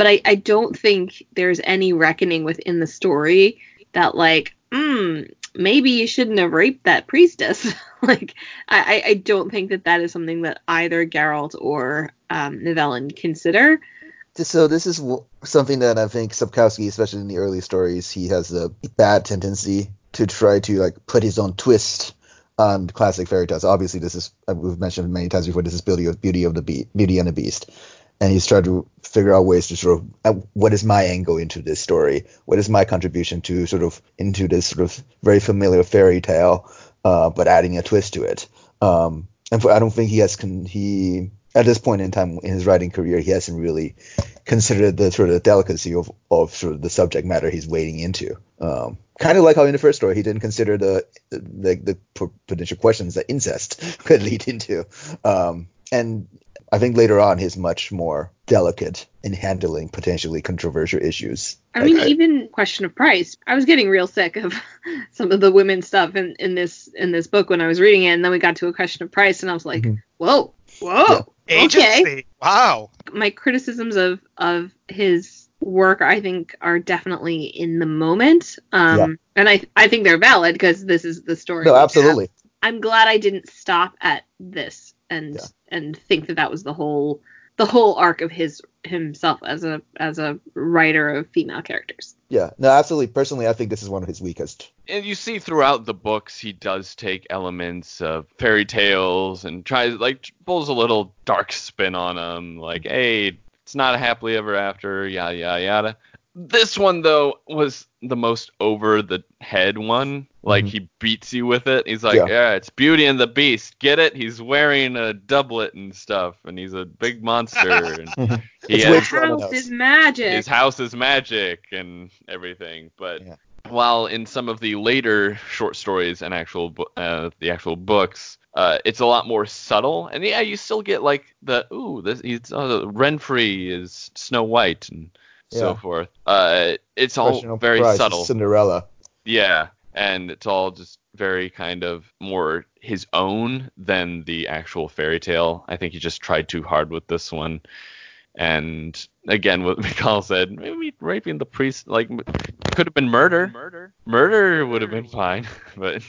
but I, I don't think there's any reckoning within the story that like mm, maybe you shouldn't have raped that priestess like I, I- don't think that that is something that either Geralt or um, Nivellen consider. So this is something that I think Sapkowski, especially in the early stories, he has a bad tendency to try to like put his own twist on classic fairy tales. Obviously, this is uh, we've mentioned many times before. This is Beauty of Beauty of the Be- Beauty and the Beast, and he's trying to figure out ways to sort of uh, what is my angle into this story? What is my contribution to sort of into this sort of very familiar fairy tale, uh, but adding a twist to it. Um, and for, I don't think he has con- he at this point in time in his writing career he hasn't really considered the sort of delicacy of, of sort of the subject matter he's wading into. Um, kind of like how in the first story he didn't consider the the, the potential questions that incest could lead into. Um, and I think later on he's much more delicate in handling potentially controversial issues. I Like, mean, even question of price. I was getting real sick of some of the women stuff in, in this in this book when I was reading it, and then we got to a question of price, and I was like, Mhm. whoa, whoa, okay. Agency. Wow. My criticisms of of his work, I think, are definitely in the moment, um, Yeah. and I I think they're valid because this is the story. no, we have. absolutely. I'm glad I didn't stop at this and Yeah. and think that that was the whole the whole arc of his himself as a as a writer of female characters. Yeah, no, absolutely. Personally, I think this is one of his weakest. and you see throughout the books he does take elements of fairy tales and tries like pulls a little dark spin on them like hey it's not a happily ever after yada yada yada this one though was the most over the head one like Mhm. he beats you with it he's like Yeah. yeah. it's beauty and the beast get it he's wearing a doublet and stuff and he's a big monster and he has- way house is magic. his house is magic and everything. But Yeah. while in some of the later short stories and actual uh, the actual books, uh, it's a lot more subtle. And yeah, you still get like the ooh, this he's uh, Renfri is Snow White and so forth. Uh, it's all Question of very price, subtle. Cinderella. Yeah, and it's all just very kind of more his own than the actual fairy tale. I think he just tried too hard with this one. And again, what Michal said, maybe raping the priest, like, could have been murder. Murder. Murder would have been fine, but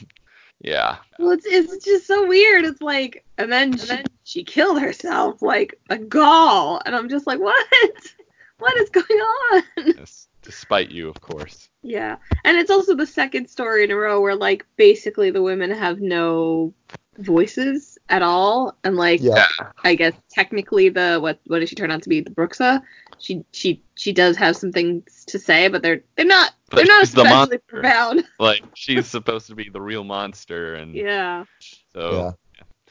yeah. Well, it's it's just so weird. It's like, and then she, she killed herself like a gall, and I'm just like, what? What is going on? Yes, despite you, of course. Yeah, and it's also the second story in a row where like basically the women have no voices at all, and like Yeah. I guess technically the what what does she turn out to be the Bruxa? She she she does have some things to say, but they're they're not But they're not she's the especially profound. Like, she's supposed to be the real monster, and Yeah. so Yeah.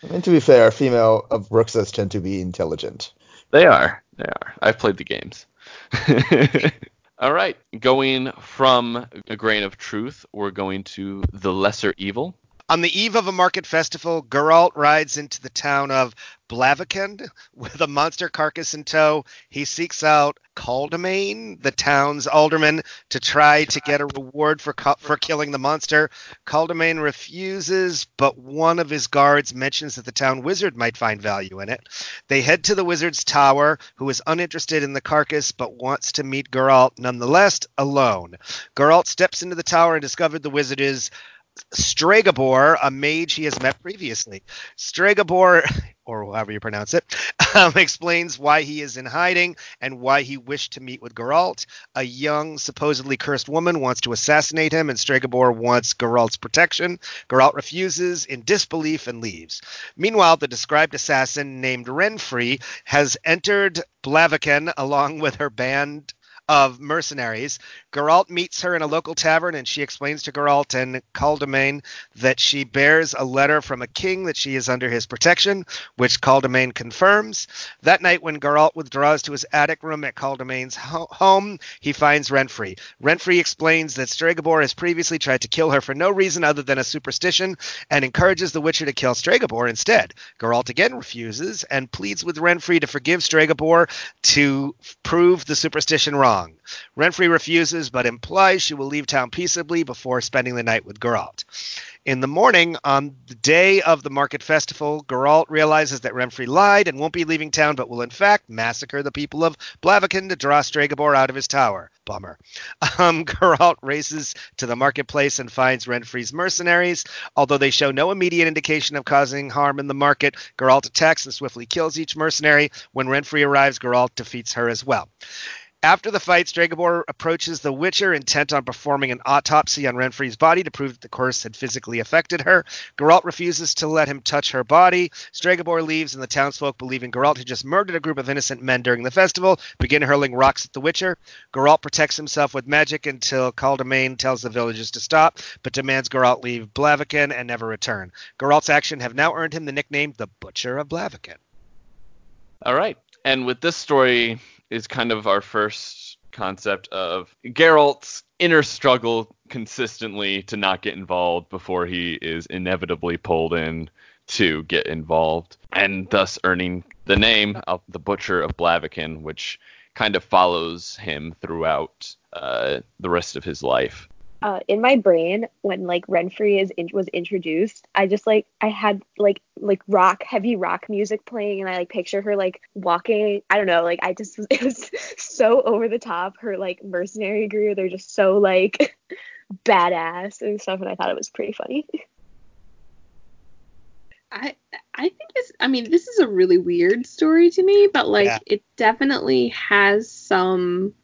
I mean, to be fair, female of Bruxas tend to be intelligent. They are. They are. I've played the games. All right. Going from a grain of truth, we're going to the lesser evil. On the eve of a market festival, Geralt rides into the town of Blaviken with a monster carcass in tow. He seeks out Caldemeyn, the town's alderman, to try to get a reward for for killing the monster. Caldemeyn refuses, but one of his guards mentions that the town wizard might find value in it. They head to the wizard's tower, who is uninterested in the carcass but wants to meet Geralt nonetheless alone. Geralt steps into the tower and discovers the wizard is Stregobor, a mage he has met previously. Stregobor, or however you pronounce it, um, explains why he is in hiding and why he wished to meet with Geralt. A young, supposedly cursed woman wants to assassinate him, and Stregobor wants Geralt's protection. Geralt refuses in disbelief and leaves. Meanwhile, the described assassin named Renfri has entered Blaviken along with her band of mercenaries. Geralt meets her in a local tavern, and she explains to Geralt and Caldemeyn that she bears a letter from a king that she is under his protection, which Caldemeyn confirms. That night, when Geralt withdraws to his attic room at Caldemeyn's ho- home, he finds Renfri. Renfri explains that Stregobor has previously tried to kill her for no reason other than a superstition, and encourages the Witcher to kill Stregobor instead. Geralt again refuses and pleads with Renfri to forgive Stregobor to prove the superstition wrong. Renfri refuses, but implies she will leave town peaceably before spending the night with Geralt. In the morning, on the day of the market festival, Geralt realizes that Renfri lied and won't be leaving town, but will in fact massacre the people of Blaviken to draw Stregobor out of his tower. Bummer. Um, Geralt races to the marketplace and finds Renfri's mercenaries. Although they show no immediate indication of causing harm in the market, Geralt attacks and swiftly kills each mercenary. When Renfri arrives, Geralt defeats her as well. After the fight, Stregobor approaches the Witcher, intent on performing an autopsy on Renfri's body to prove that the curse had physically affected her. Geralt refuses to let him touch her body. Stregobor leaves, and the townsfolk, believing Geralt had just murdered a group of innocent men during the festival, begin hurling rocks at the Witcher. Geralt protects himself with magic until Caldemeyn tells the villagers to stop, but demands Geralt leave Blaviken and never return. Geralt's actions have now earned him the nickname the Butcher of Blaviken. All right. And with this story is kind of our first concept of Geralt's inner struggle consistently to not get involved before he is inevitably pulled in to get involved, and thus earning the name of the Butcher of Blaviken, which kind of follows him throughout uh, the rest of his life. Uh, in my brain when like Renfri is in, was introduced, I just like I had like like rock heavy rock music playing, and I like picture her like walking. I don't know, like I just it was so over the top. Her like mercenary gear, they're just so like badass and stuff, and I thought it was pretty funny. I I think this I mean this is a really weird story to me, but like Yeah. it definitely has some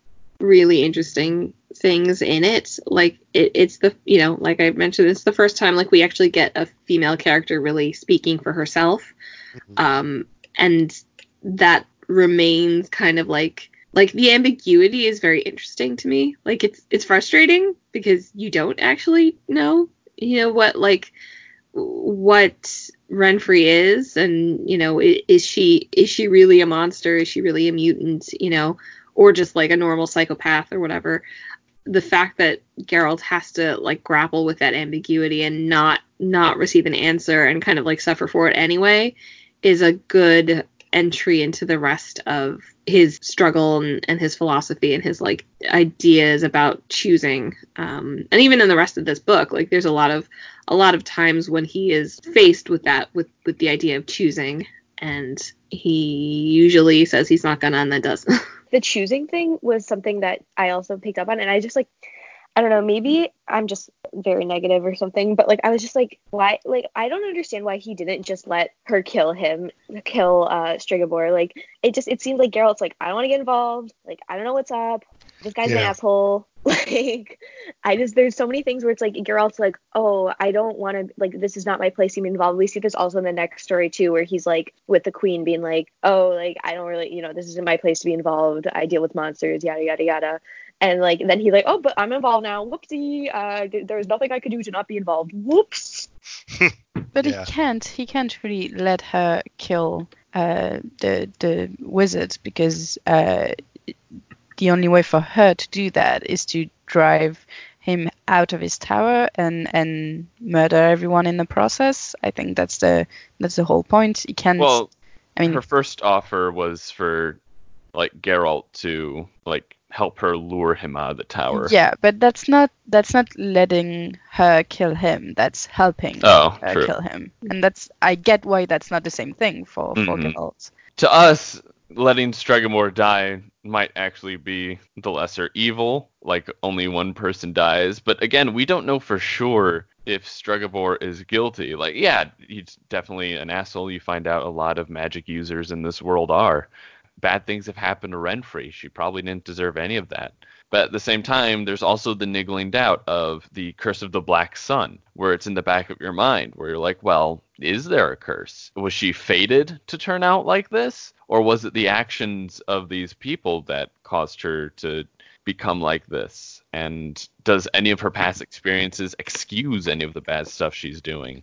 really interesting things in it. Like it, it's the you know, like I mentioned, it's the first time like we actually get a female character really speaking for herself. Mhm. Um and that remains kind of like like the ambiguity is very interesting to me. Like it's it's frustrating because you don't actually know, you know what like what Renfri is and you know is she is she really a monster is she really a mutant you know or just like a normal psychopath or whatever the fact that Geralt has to like grapple with that ambiguity and not not receive an answer and kind of like suffer for it anyway is a good entry into the rest of his struggle and, and his philosophy and his like ideas about choosing um and even in the rest of this book like there's a lot of a lot of times when he is faced with that with with the idea of choosing and he usually says he's not gonna and then does the choosing thing was something that I also picked up on, and I just like, I don't know, maybe I'm just very negative or something, but like I was just like, why? Like I don't understand why he didn't just let her kill him, kill uh Stregobor. Like it just it seems like Geralt's like I don't want to get involved. Like I don't know what's up. This guy's an asshole. Like I just there's so many things where it's like Geralt's like, oh, I don't want to like this is not my place to be involved. We see this also in the next story too, where he's like with the queen being like, oh, like I don't really, you know, this isn't my place to be involved. I deal with monsters, yada yada yada. And like then he's like, oh, but I'm involved now. Whoopsie. Uh, th- there was nothing I could do to not be involved. Whoops. But Yeah. he can't. He can't really let her kill uh, the the wizard because uh, the only way for her to do that is to drive him out of his tower and and murder everyone in the process. I think that's the that's the whole point. He can't. Well, I mean, her first offer was for like Geralt to like help her lure him out of the tower. yeah, but that's not that's not letting her kill him. That's helping Oh, her true. kill him, and that's I get why that's not the same thing for for Mhm. Geralt. To us, letting Stregobor die might actually be the lesser evil, like only one person dies. But again, we don't know for sure if Stregobor is guilty. Like, yeah, he's definitely an asshole. You find out a lot of magic users in this world are. Bad things have happened to Renfri. She probably didn't deserve any of that. But at the same time, there's also the niggling doubt of the curse of the black sun, where it's in the back of your mind, where you're like, well, is there a curse? Was she fated to turn out like this? Or was it the actions of these people that caused her to become like this? And does any of her past experiences excuse any of the bad stuff she's doing?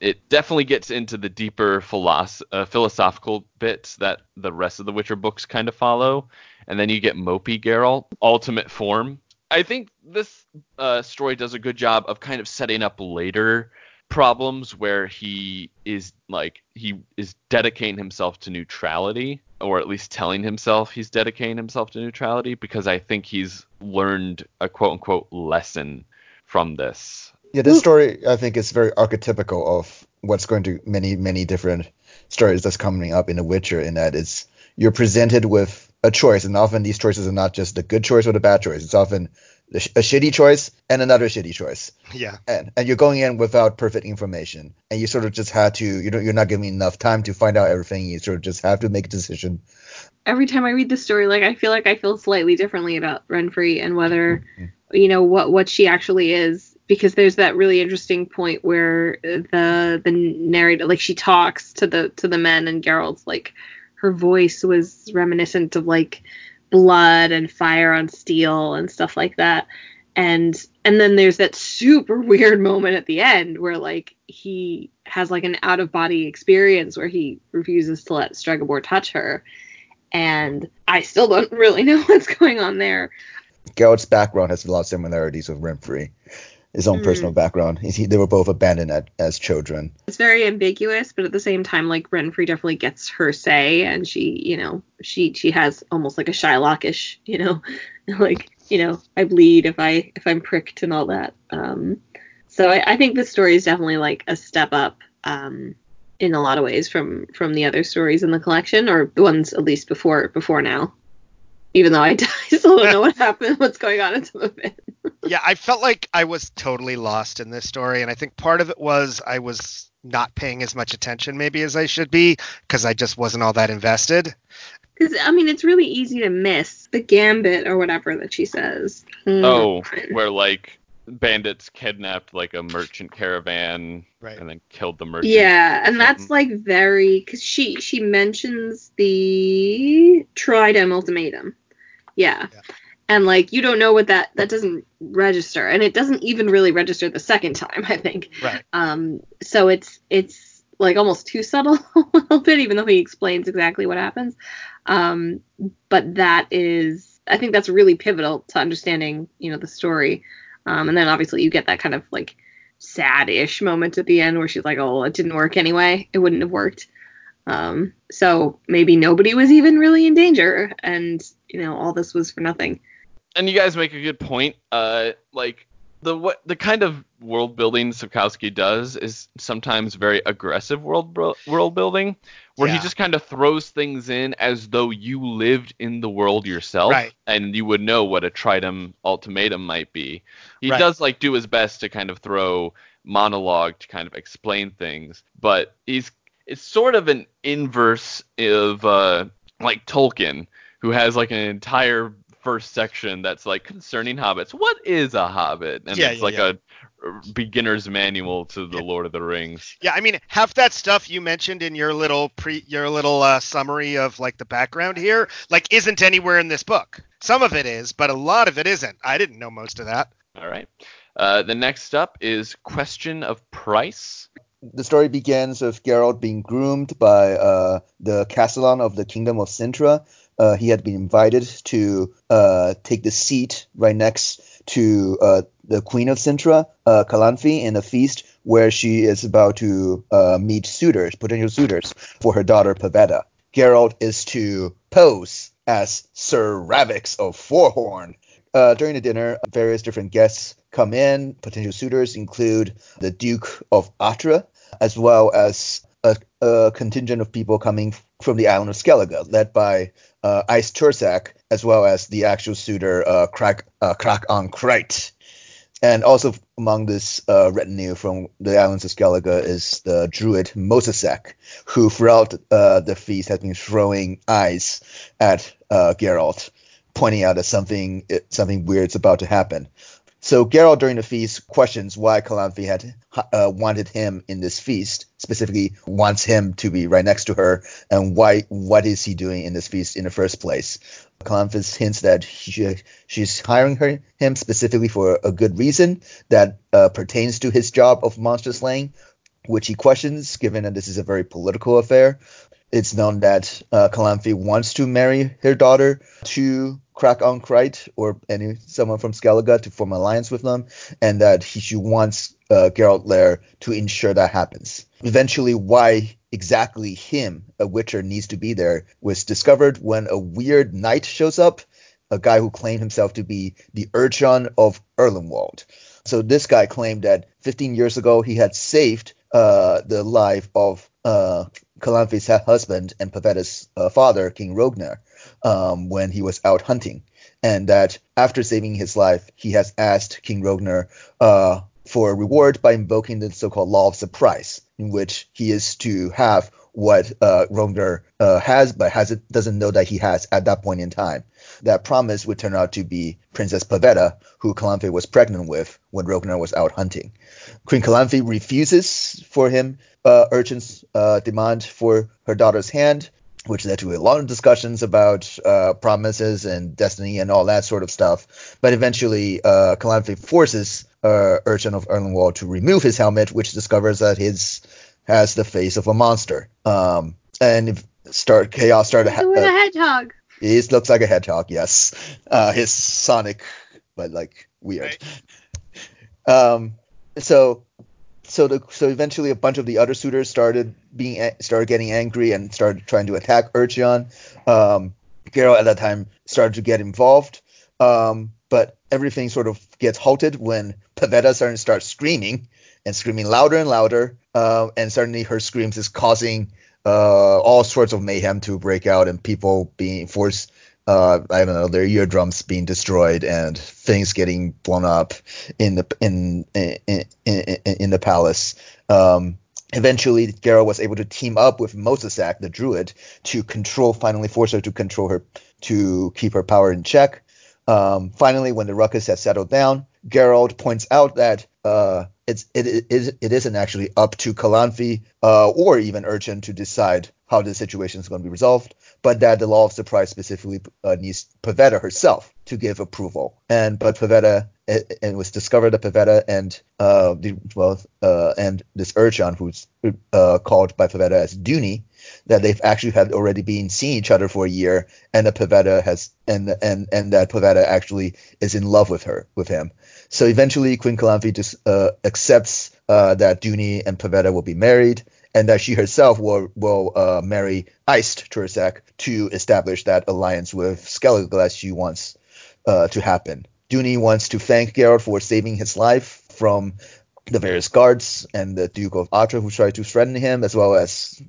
It definitely gets into the deeper philosoph- uh, philosophical bits that the rest of the Witcher books kind of follow and then you get Mopey Geralt, ultimate form. I think this uh, story does a good job of kind of setting up later problems where he is like he is dedicating himself to neutrality or at least telling himself he's dedicating himself to neutrality because I think he's learned a quote unquote lesson from this. Yeah, this story I think is very archetypical of what's going to many many different stories that's coming up in The Witcher. In that it's you're presented with a choice, and often these choices are not just a good choice or the bad choice. It's often a, sh- a shitty choice and another shitty choice, Yeah. and and you're going in without perfect information, and you sort of just had to you know you're not giving enough time to find out everything. You sort of just have to make a decision. every time I read the story, like I feel like I feel slightly differently about Renfri and whether, mm-hmm. you know, what what she actually is. Because there's that really interesting point where the the narrator, like she talks to the to the men, and Geralt's like, her voice was reminiscent of like blood and fire on steel and stuff like that. And and then there's that super weird moment at the end where like he has like an out of body experience where he refuses to let Stregobor touch her and I still don't really know what's going on there. Geralt's background has a lot of similarities with Renfri. His own Mm. personal background. He, they were both abandoned at, as children. It's very ambiguous, but at the same time, like Renfri definitely gets her say, and she, you know, she she has almost like a Shylockish, you know, like you know, I bleed if I if I'm pricked and all that. Um, so I, I think this story is definitely like a step up um, in a lot of ways from from the other stories in the collection, or the ones at least before before now. Even though I, I still don't know what happened, what's going on in some of it. yeah, I felt like I was totally lost in this story, and I think part of it was I was not paying as much attention maybe as I should be because I just wasn't all that invested. Because I mean, it's really easy to miss the gambit or whatever that she says. Oh, Hmm. where like bandits kidnapped like a merchant caravan Right. and then killed the merchant. Yeah, and that's like very because she she mentions the Tridam ultimatum. Yeah. Yeah. And like you don't know what that that doesn't register, and it doesn't even really register the second time. I think. Right. Um. So it's it's like almost too subtle a little bit, even though he explains exactly what happens. Um. But that is, I think that's really pivotal to understanding, you know, the story. Um. And then obviously you get that kind of like sad-ish moment at the end where she's like, "Oh, it didn't work anyway. It wouldn't have worked." Um, so maybe nobody was even really in danger, and you know, all this was for nothing. and you guys make a good point. Uh, like the what the kind of world building Sapkowski does is sometimes very aggressive world bro- world building, where he just kind of throws things in as though you lived in the world yourself, Right. and you would know what a Tridam ultimatum might be. He Right. does like do his best to kind of throw monologue to kind of explain things, but he's it's sort of an inverse of uh, like Tolkien, who has like an entire first section that's like concerning hobbits. What is a hobbit? And Yeah, it's yeah, like yeah. a beginner's manual to the Lord of the Rings. Yeah, I mean, half that stuff you mentioned in your little pre your little uh, summary of like the background here, like isn't anywhere in this book. Some of it is, but a lot of it isn't. I didn't know most of that. All right. Uh, the next up is question of price. the story begins with Geralt being groomed by uh, the Castellan of the Kingdom of Cintra. Uh, he had been invited to uh, take the seat right next to uh, the Queen of Cintra, uh, Calanthe, in a feast where she is about to uh, meet suitors, potential suitors, for her daughter Pavetta. Geralt is to pose as Sir Ravix of Fourhorn. Uh, during the dinner, various different guests come in. Potential suitors include the Duke of Attre, as well as a, a contingent of people coming from the island of Skellige, led by uh, Eist Tuirseach, as well as the actual suitor uh, Crach uh, on Craite. And also among this uh, retinue from the islands of Skellige is the druid Mousesack, who throughout uh, the feast has been throwing eyes at uh, Geralt, pointing out that something something weird's about to happen. So Geralt during the feast questions why Calanthe had uh, wanted him in this feast, specifically wants him to be right next to her, and why what is he doing in this feast in the first place? Calanthe hints that she, she's hiring her him specifically for a good reason that uh, pertains to his job of monster slaying, which he questions, given that this is a very political affair. It's known that uh, Calanthe wants to marry her daughter to Crach an Craite or any someone from Skellige to form an alliance with them, and that he she wants uh, Geralt there to ensure that happens. Eventually, why exactly him, a Witcher, needs to be there was discovered when a weird knight shows up, a guy who claimed himself to be the Urcheon of Erlenwald. So this guy claimed that 15 years ago he had saved uh, the life of uh, Calanthe's husband and Pavetta's uh, father, King Roegner, um, when he was out hunting, and that after saving his life, he has asked King Roegner uh, for a reward by invoking the so-called Law of Surprise, in which he is to have what uh, Roegner uh, has, but has it, doesn't know that he has at that point in time. That promise would turn out to be Princess Pavetta, who Calanthe was pregnant with when Roegner was out hunting. Queen Calanthe refuses for him uh, Urcheon's uh, demand for her daughter's hand, which led to a lot of discussions about uh, promises and destiny and all that sort of stuff. But eventually, uh, Calanthe forces uh, Urcheon of Erlenwald to remove his helmet, which discovers that his has the face of a monster. Um, and if start chaos started. So with a hedgehog. He looks like a hedgehog, yes. Uh, his Sonic, but like weird. Um, so, so the so eventually a bunch of the other suitors started being started getting angry and started trying to attack Urcheon. Um, Geralt at that time started to get involved, um, but everything sort of gets halted when Pavetta started to start screaming and screaming louder and louder, uh, and suddenly her screams is causing uh, all sorts of mayhem to break out and people being forced uh, I don't know, their eardrums being destroyed and things getting blown up in the in in in, in, the palace. Um, eventually, Geralt was able to team up with Mousesack, the druid, to control, finally force her to control her, to keep her power in check. Um, finally, when the ruckus has settled down, Geralt points out that uh, it's it, it, it, it isn't actually up to Calanthe uh, or even Urcheon to decide how the situation is going to be resolved, but that the law of surprise specifically uh, needs Pavetta herself to give approval. And but Pavetta it was discovered that Pavetta and uh the, well uh and this Urchin who's uh called by Pavetta as Duny that they've actually had already been seeing each other for a year and that Pavetta has and and and that Pavetta actually is in love with her with him. So eventually Queen Calanthe just uh, accepts uh, that Duny and Pavetta will be married and that she herself will will uh, marry Eist Tuirseach to establish that alliance with Skellige she wants uh, to happen. Duny wants to thank Geralt for saving his life from the various guards and the Duke of Attre who tried to threaten him, as well as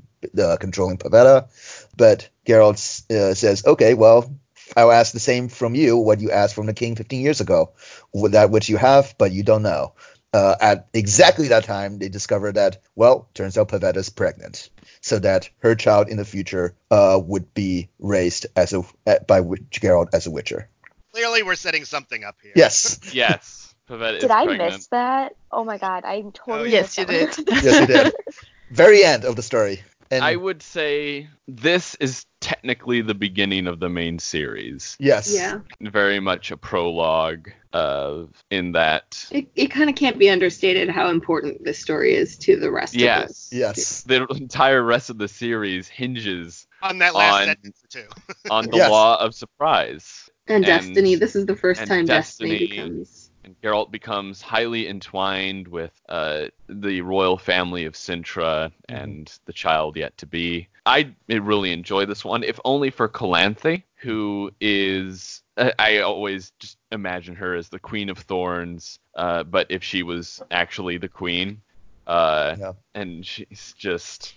uh, controlling Pavetta. But Geralt uh, says, "Okay, well, I'll ask the same from you. What you asked from the king 15 years ago, with that which you have, but you don't know." Uh, at exactly that time, they discovered that, well, turns out Pavetta's pregnant, so that her child in the future uh, would be raised as a by Geralt as a Witcher. Clearly, we're setting something up here. Yes. Yes. Pavetta is Did I pregnant. miss that? Oh my god, I totally yes, missed you did. yes, you did. Very end of the story. And I would say this is technically the beginning of the main series. yes. Yeah. Very much a prologue of in that It, it kind of can't be understated how important this story is to the rest Yes. of Yes. the entire rest of the series hinges On that last On- sentence too. on the Yes. law of surprise. And, And- Destiny. This is the first time Destiny, Destiny. becomes. And Geralt becomes highly entwined with uh, the royal family of Cintra and the child yet to be. I really enjoy this one, if only for Calanthe, who is. I I always just imagine her as the Queen of Thorns, uh, but if she was actually the Queen. Uh, Yeah. And she's just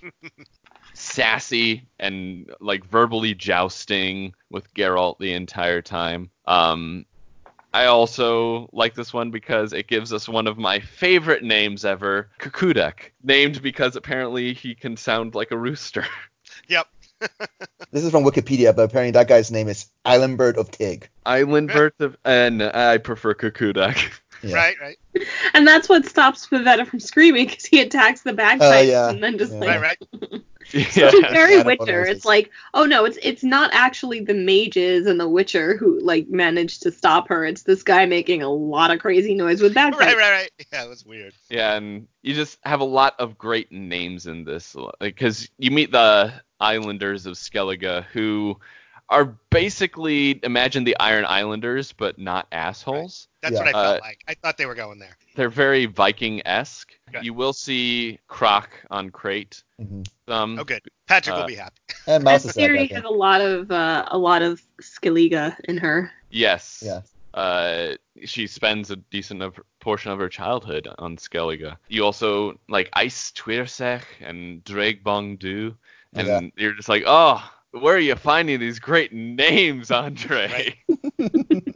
sassy and like verbally jousting with Geralt the entire time. Um, I also like this one because it gives us one of my favorite names ever, Coodcoodak, named because apparently he can sound like a rooster. Yep. This is from Wikipedia, but apparently that guy's name is Island Bird of Tig. Island bird of, and I prefer Coodcoodak. Yeah. Right, right, And that's what stops Pavetta from screaming because he attacks the bagpipes oh, yeah. and then just Yeah. like right, right. Which is yeah. very Witcher. It's like, oh no, it's it's not actually the mages and the Witcher who like managed to stop her. It's this guy making a lot of crazy noise with bagpipes. Right, right, right. Yeah, it was weird. Yeah, and you just have a lot of great names in this because you meet the Islanders of Skellige who are basically imagine the Iron Islanders but not assholes. That's Yeah. what I felt Uh, like. I thought they were going there. They're very Viking-esque. Okay. You will see Crach an Craite. Mhm. Um, Oh, good. Patrick uh, will be happy. And Mouse is series that has a lot of uh, a lot of Skellige in her. Yes. Yeah. Uh, she spends a decent of, portion of her childhood on Skellige. You also like Eist Tuirseach and Draig Bon-Dhu, and Yeah. you're just like, oh, where are you finding these great names, Andre?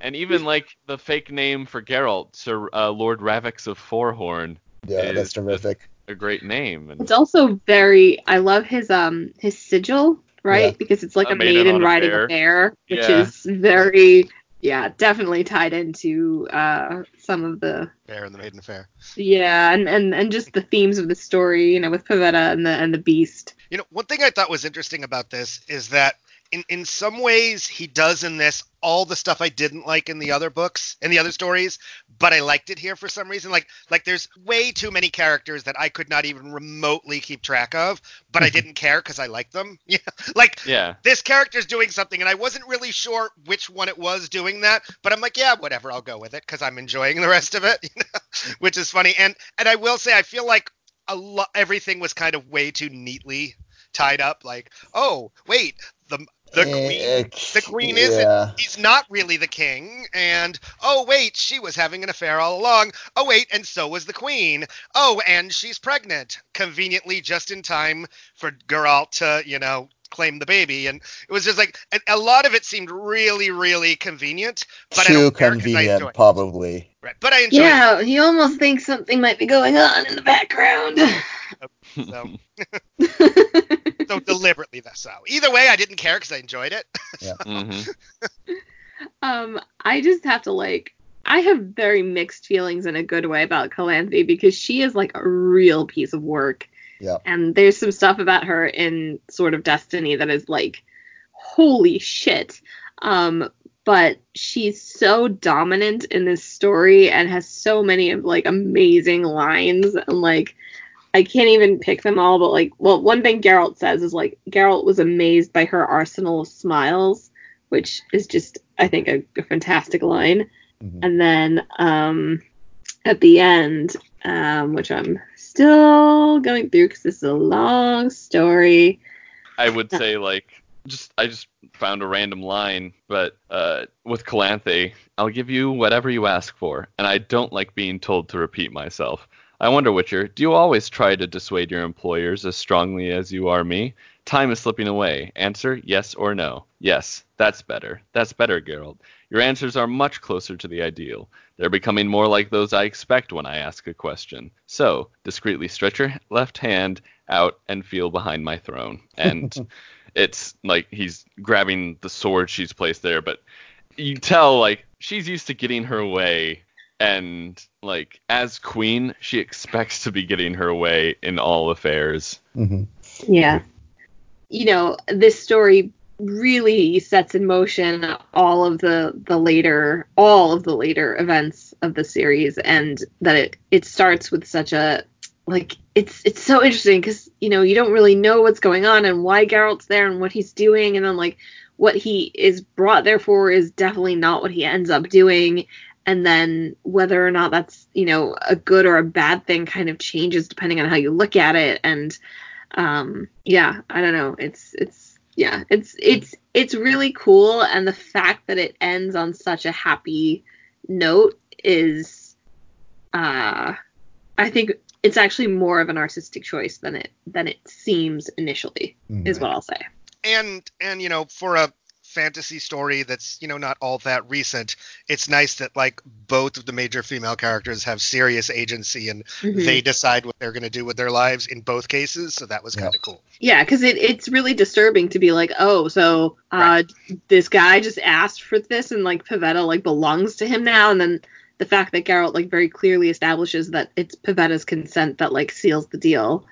and even like the fake name for Geralt, Sir uh, Lord Ravix of Fourhorn, Yeah, is that's terrific. a great name. And It's also very. I love his um his sigil, right? Yeah. Because it's like A a, maiden maiden, on a riding bear. a bear, which Yeah. is very. Yeah, definitely tied into uh, some of the Bear and the Maiden Affair. yeah, and, and, and just the themes of the story, you know, with Pavetta and the and the beast. You know, one thing I thought was interesting about this is that in, in some ways he does in this all the stuff I didn't like in the other books and the other stories, but I liked it here for some reason. Like like there's way too many characters that I could not even remotely keep track of, but I mm-hmm. didn't care because I liked them. Yeah. Like yeah, this character's doing something and I wasn't really sure which one it was doing that, but I'm like, yeah, whatever, I'll go with it because I'm enjoying the rest of it, you know? which is funny. And and I will say I feel like a lot everything was kind of way too neatly tied up. Like, oh wait, the the queen Eh, the queen isn't he's not really the king and oh wait she was having an affair all along oh wait and so was the queen oh and she's pregnant conveniently just in time for Geralt to you know claim the baby, and it was just like and a lot of it seemed really, really convenient. But I Too don't care 'cause I convenient, enjoyed it. probably. Right. But I enjoyed Yeah, he almost thinks something might be going on in the background. So, so deliberately that's so. Either way, I didn't care because I enjoyed it. hmm um, I just have to like. I have very mixed feelings in a good way about Calanthe because she is like a real piece of work. Yeah. And there's some stuff about her in sort of Destiny that is like, holy shit. Um, but she's so dominant in this story and has so many of like amazing lines and like I can't even pick them all, but like, well, one thing Geralt says is like Geralt was amazed by her arsenal of smiles, which is just I think a, a fantastic line. Mhm. And then um, at the end, um, which I'm still going through because this is a long story. I would say like just I just found a random line, but uh, with Calanthe, I'll give you whatever you ask for, and I don't like being told to repeat myself. I wonder, Witcher, do you always try to dissuade your employers as strongly as you are me? Time is slipping away. Answer yes or no. Yes, that's better. That's better, Geralt. Your answers are much closer to the ideal. They're becoming more like those I expect when I ask a question. So, discreetly stretch your left hand out and feel behind my throne. And it's like he's grabbing the sword she's placed there, but you tell like she's used to getting her way and like as queen, she expects to be getting her way in all affairs. hmm Yeah. You know, this story really sets in motion all of the the later all of the later events of the series and that it it starts with such a like it's it's so interesting cuz you know, you don't really know what's going on and why Geralt's there and what he's doing and then like what he is brought there for is definitely not what he ends up doing and then whether or not that's you know a good or a bad thing kind of changes depending on how you look at it. And um yeah i don't know. It's it's yeah it's it's it's really cool. And the fact that it ends on such a happy note is uh i think it's actually more of an artistic choice than it than it seems initially is what i'll say. And and you know for a fantasy story that's you know not all that recent it's nice that like both of the major female characters have serious agency and Mhm. they decide what they're going to do with their lives in both cases so that was kind of cool Yeah, because it, it's really disturbing to be like, oh, so uh, this guy just asked for this, and like Pavetta like belongs to him now, and then the fact that Geralt like very clearly establishes that it's Pavetta's consent that like seals the deal,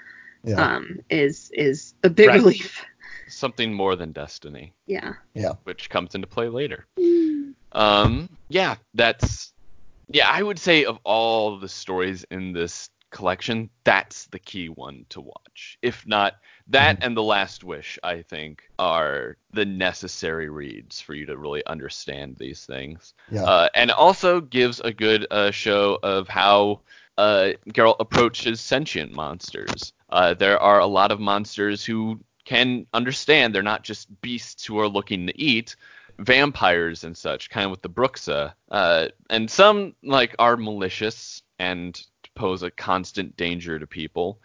Yeah. um, is is a big Right. relief. Something more than destiny, Yeah. Yeah. which comes into play later. Um, yeah, that's yeah. I would say of all the stories in this collection, that's the key one to watch. If not that and The Last Wish, I think are the necessary reads for you to really understand these things. Yeah. Uh, and also gives a good uh, show of how uh, Geralt approaches sentient monsters. Uh, there are a lot of monsters who can understand they're not just beasts who are looking to eat, vampires and such, kind of with the Bruxa. Uh, and some like are malicious and pose a constant danger to people.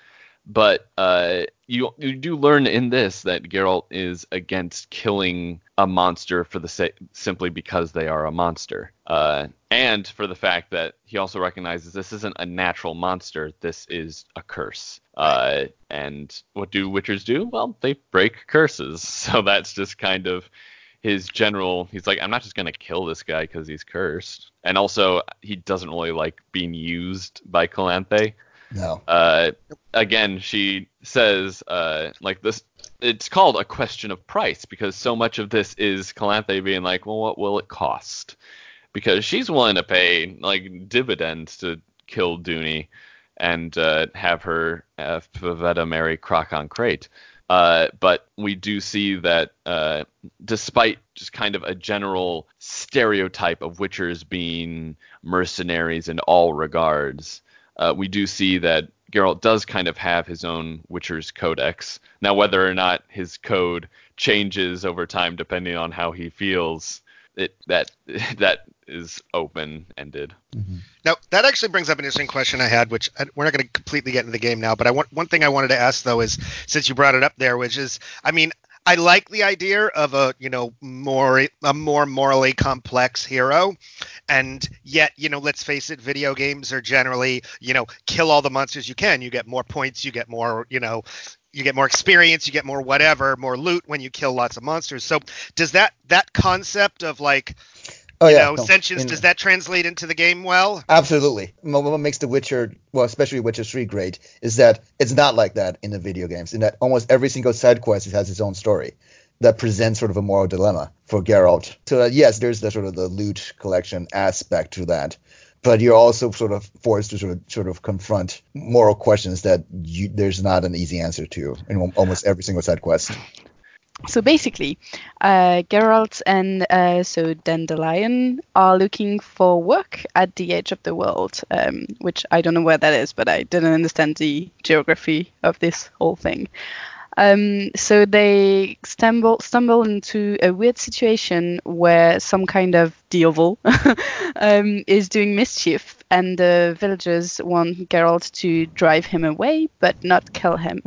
But uh, you you do learn in this that Geralt is against killing a monster for the sa- simply because they are a monster, uh, and for the fact that he also recognizes this isn't a natural monster. This is a curse. Uh, and what do witchers do? Well, they break curses. So that's just kind of his general. He's like, I'm not just gonna kill this guy because he's cursed. And also, he doesn't really like being used by Calanthe No. uh, again, she says, uh, like this, it's called a question of price because so much of this is Calanthe being like, well, what will it cost? Because she's willing to pay like dividends to kill Duny and uh, have her uh, Pavetta marry Crach an Craite. Uh, but we do see that uh, despite just kind of a general stereotype of witchers being mercenaries in all regards, uh, we do see that Geralt does kind of have his own Witcher's codex. Now, whether or not his code changes over time depending on how he feels, it that that is open ended. Now that actually brings up an interesting question I had, which I, we're not going to completely get into the game now. But I want one thing I wanted to ask though is since you brought it up there, which is, I mean, I like the idea of a you know more a more morally complex hero, and yet you know let's face it, video games are generally you know kill all the monsters you can. You get more points, you get more you know you get more experience, you get more whatever, more loot when you kill lots of monsters. So does that that concept of like Oh you yeah, know no, sentience in- does that translate into the game well? Absolutely. What what makes The Witcher, well, especially Witcher 3 great, is that it's not like that in the video games. In that almost every single side quest has its own story that presents sort of a moral dilemma for Geralt. So uh, yes, there's the sort of the loot collection aspect to that, but you're also sort of forced to sort of sort of confront moral questions that you, there's not an easy answer to in almost every single side quest. So basically, uh, Geralt and uh, so Dandelion are looking for work at the edge of the world, um, which I don't know where that is, but I didn't understand the geography of this whole thing. Um, so they stumble stumble into a weird situation where some kind of devil um, is doing mischief, and the villagers want Geralt to drive him away, but not kill him.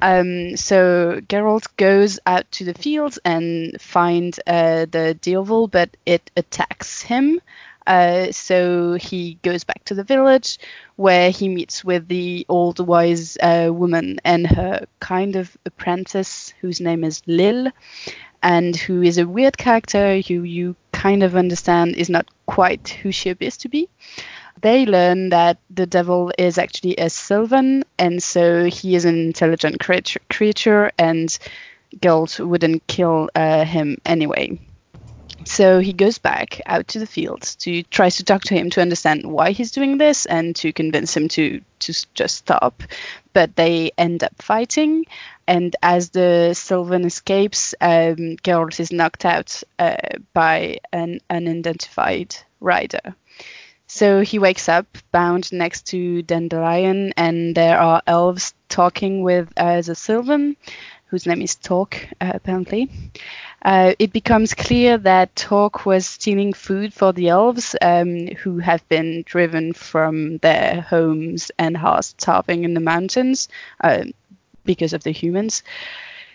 Um, so Geralt goes out to the fields and find uh, the devil, but it attacks him. Uh, so he goes back to the village where he meets with the old wise uh, woman and her kind of apprentice whose name is Lille and who is a weird character who you kind of understand is not quite who she appears to be. They learn that the devil is actually a Sylvan, and so he is an intelligent creature, creature and Geralt wouldn't kill uh, him anyway. So he goes back out to the fields to tries to talk to him to understand why he's doing this and to convince him to to just stop. But they end up fighting, and as the Sylvan escapes, um, Geralt is knocked out uh, by an unidentified rider. So he wakes up bound next to Dandelion, and there are elves talking with uh, Sylvan, whose name is Torque, uh, apparently. Uh, it becomes clear that Torque was stealing food for the elves, um, who have been driven from their homes and are starving in the mountains uh, because of the humans.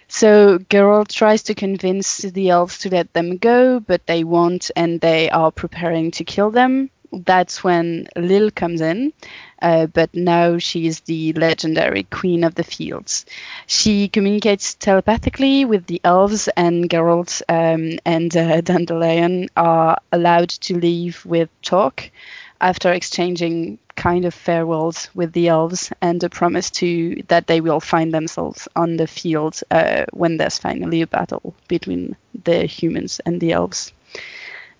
So Geralt tries to convince the elves to let them go, but they won't, and they are preparing to kill them. That's when Lille comes in, uh, but now she is the legendary queen of the fields. She communicates telepathically with the elves, and Geralt um, and uh, Dandelion are allowed to leave with Torque after exchanging kind of farewells with the elves and a promise to that they will find themselves on the field uh, when there's finally a battle between the humans and the elves.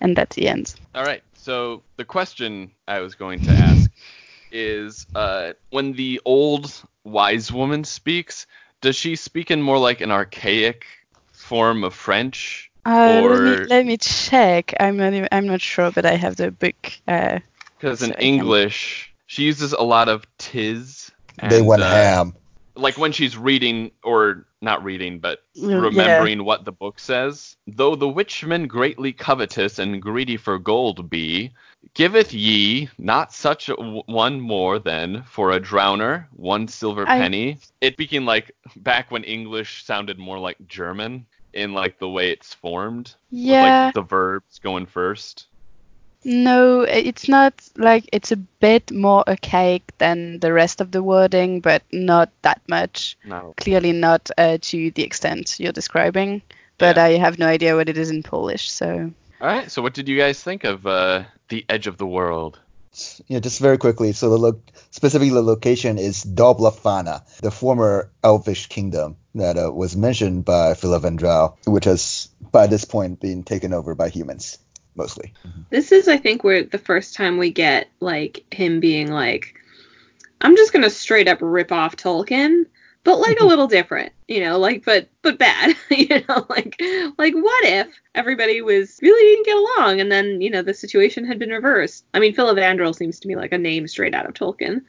And that's the end. All right. So the question I was going to ask is, uh, when the old wise woman speaks, does she speak in more like an archaic form of French? Uh, let, me, let me check. I'm not, even, I'm not sure, but I have the book. Uh, Because in So I can- English, she uses a lot of tis. they and, went uh, ham. Like when she's reading, or not reading, but mm, Yeah. remembering what the book says. Though the witchman greatly covetous and greedy for gold be, giveth ye not such a w- one more than for a drowner one silver I- penny. It speaking like back when English sounded more like German in like the way it's formed. yeah. With like the verbs going first. No, it's not like it's a bit more archaic than the rest of the wording, but not that much. No. Clearly not uh, to the extent you're describing. But Yeah. I have no idea what it is in Polish, so. All right. So what did you guys think of uh, the Edge of the World? Yeah, just very quickly. So the lo- specifically the location is Dol Blathanna, the former Elvish kingdom that uh, was mentioned by Filavandrel, which has by this point been taken over by humans mostly. This is, I think, where the first time we get like him being like, "I'm just gonna straight up rip off Tolkien," but like a little different, you know, like but but bad, you know, like like what if everybody was really didn't get along and then you know the situation had been reversed? I mean, Filavandrel seems to me like a name straight out of Tolkien,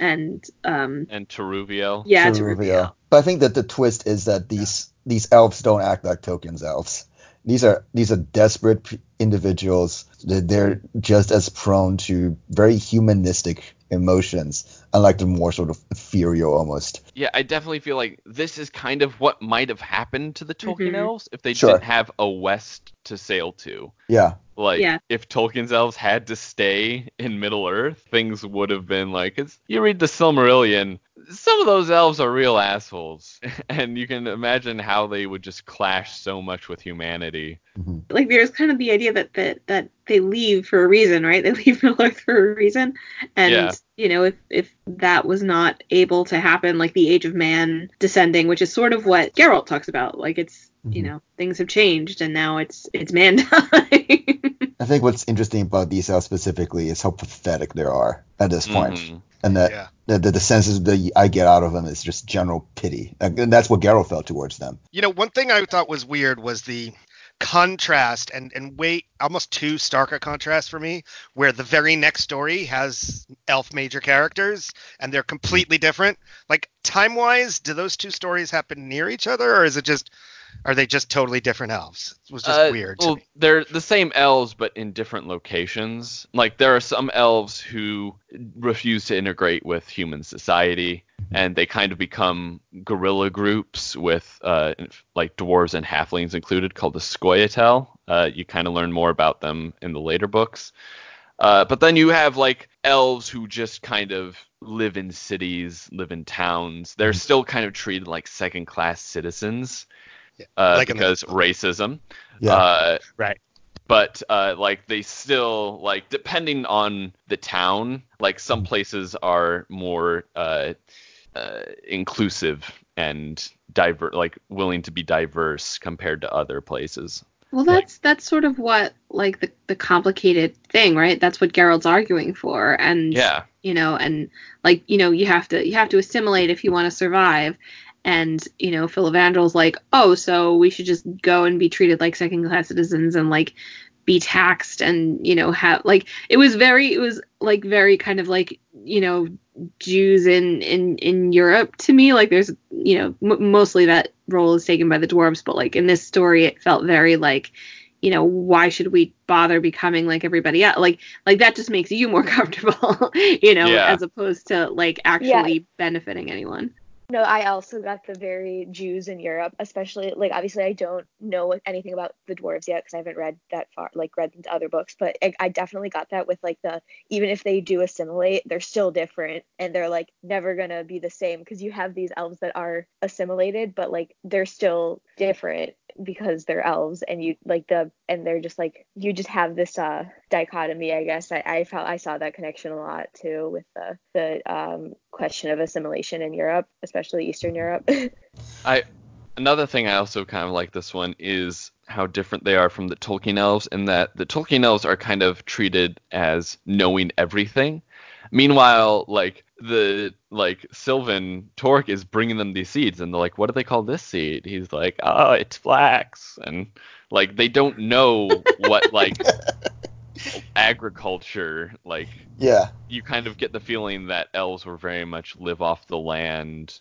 and um, And Toruviel. yeah, to to reveal. reveal. But I think that the twist is that these these elves don't act like Tolkien's elves. These are these are desperate individuals. They're just as prone to very humanistic emotions, unlike the more sort of ethereal almost. Yeah, I definitely feel like this is kind of what might have happened to the Tolkien Mhm. elves if they Sure. didn't have a west to sail to. Yeah, Like, Yeah. if Tolkien's elves had to stay in Middle Earth, things would have been like, it's, you read the Silmarillion, some of those elves are real assholes. And you can imagine how they would just clash so much with humanity. like there's kind of the idea that that that they leave for a reason, right? They leave Middle Earth for a reason, and Yeah. You know if if that was not able to happen, like the Age of Man descending, which is sort of what Geralt talks about, like it's you Mhm. know things have changed and now it's it's man time. I think what's interesting about these elves specifically is how pathetic they are at this point. Mhm. and that Yeah. the, the, the senses that I get out of them is just general pity, and that's what Geralt felt towards them. You know, one thing I thought was weird was the contrast and and way almost too stark a contrast for me where the very next story has elf major characters and they're completely different. Like time wise do those two stories happen near each other or is it just are they just totally different elves it was just Uh, weird to Well, they're the same elves, but in different locations. Like there are some elves who refuse to integrate with human society, and they kind of become guerrilla groups with uh, like dwarves and halflings included, called the Scoia'tael. Uh, you kind of learn more about them in the later books. Uh, but then you have like elves who just kind of live in cities, live in towns. They're still kind of treated like second class citizens uh, like in the- because racism. Yeah, Uh, right. But uh, like they still like depending on the town like some places are more uh, uh, inclusive and diver like willing to be diverse compared to other places. Well, that's that's sort of what like the the complicated thing, right? That's what Geralt's arguing for, and yeah. you know, and like you know, you have to you have to assimilate if you want to survive, and you know, Filavandrel's like, oh, so we should just go and be treated like second class citizens and like be taxed and you know have like it was very it was like very kind of like you know Jews in in in Europe to me. Like there's you know m- mostly that role is taken by the dwarves but like in this story it felt very like you know why should we bother becoming like everybody else like like that just makes you more comfortable you know Yeah. as opposed to like actually benefiting anyone No, I also got the very Jews in Europe, especially like obviously I don't know anything about the dwarves yet because I haven't read that far, like read into other books, but I, I definitely got that with like the even if they do assimilate, they're still different and they're like never gonna be the same because you have these elves that are assimilated, but like they're still different because they're elves and you like the and they're just like you just have this uh dichotomy i guess. I i felt i saw that connection a lot too with the the um question of assimilation in europe especially eastern europe. I another thing i also kind of like this one is how different they are from the tolkien elves in that the tolkien elves are kind of treated as knowing everything meanwhile like the like sylvan torque is bringing them these seeds and they're like what do they call this seed he's like oh it's flax and like they don't know what like agriculture like yeah. you kind of get the feeling that elves were very much live off the land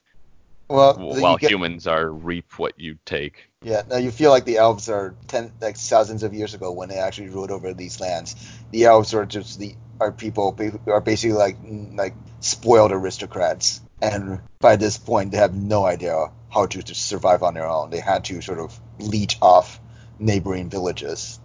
Well, while get- humans are reap what you take Yeah, now you feel like the elves are ten, like thousands of years ago when they actually ruled over these lands. The elves are just the are people are basically like like spoiled aristocrats, and by this point they have no idea how to, to survive on their own. They had to sort of leech off neighboring villages.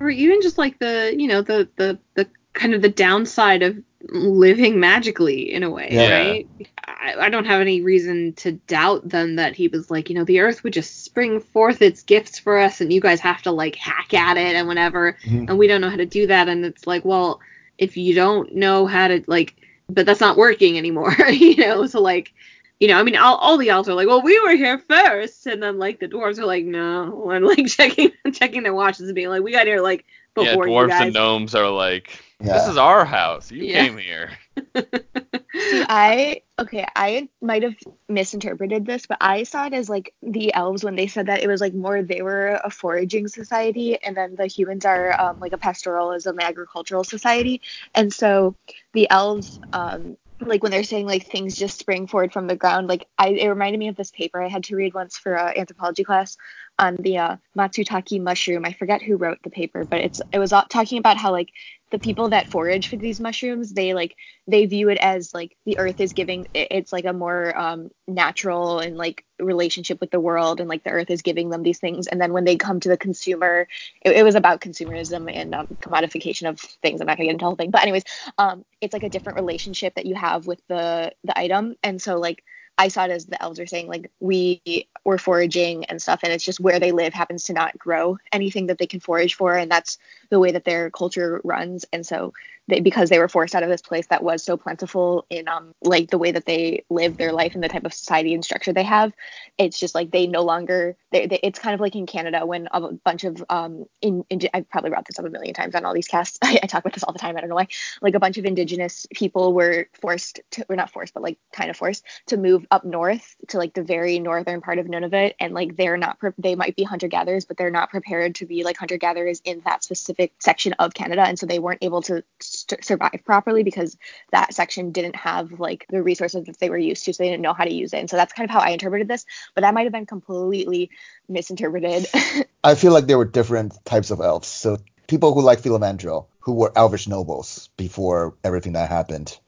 or even just like the you know the the the kind of the downside of living magically in a way Yeah. right I, I don't have any reason to doubt then that he was like you know the earth would just spring forth its gifts for us and you guys have to like hack at it and whatever Mhm. and we don't know how to do that and it's like well if you don't know how to like but that's not working anymore you know so like you know, I mean, all, all the elves are like, well, we were here first, and then like the dwarves are like, no, and like checking checking their watches and being like, we got here like yeah before you dwarves guys. and gnomes are like this Yeah. is our house you Yeah. came here See, I okay, I might have misinterpreted this, but I saw it as like the elves when they said that it was like more they were a foraging society, and then the humans are um, like a pastoralism agricultural society, and so the elves um like when they're saying like things just spring forward from the ground like I it reminded me of this paper I had to read once for uh, anthropology class on the uh, Matsutake mushroom. I forget who wrote the paper, but it's it was uh, talking about how like the people that forage for these mushrooms, they like they view it as like the earth is giving it's like a more um, natural and like relationship with the world and like the earth is giving them these things. And then when they come to the consumer it, it was about consumerism and um, commodification of things. I'm not gonna get into the whole thing. But anyways um, it's like a different relationship that you have with the the item. And so like I saw it as the elves are saying like we were foraging and stuff, and it's just where they live happens to not grow anything that they can forage for, and that's the way that their culture runs. And so they, because they were forced out of this place that was so plentiful in um like the way that they live their life and the type of society and structure they have, it's just like they no longer they, it's kind of like in Canada when a bunch of um in, in I've probably brought this up a million times on all these casts. I, I talk about this all the time. I don't know why. Like a bunch of indigenous people were forced to or not forced but like kind of forced to move up north to like the very northern part of Nunavut and like they're not pre- they might be hunter gatherers but they're not prepared to be like hunter gatherers in that specific section of Canada and so they weren't able to st- survive properly because that section didn't have like the resources that they were used to so they didn't know how to use it and so that's kind of how I interpreted this but that might have been completely misinterpreted I feel like there were different types of elves. So people who like Filavandrel, who were elvish nobles before everything that happened,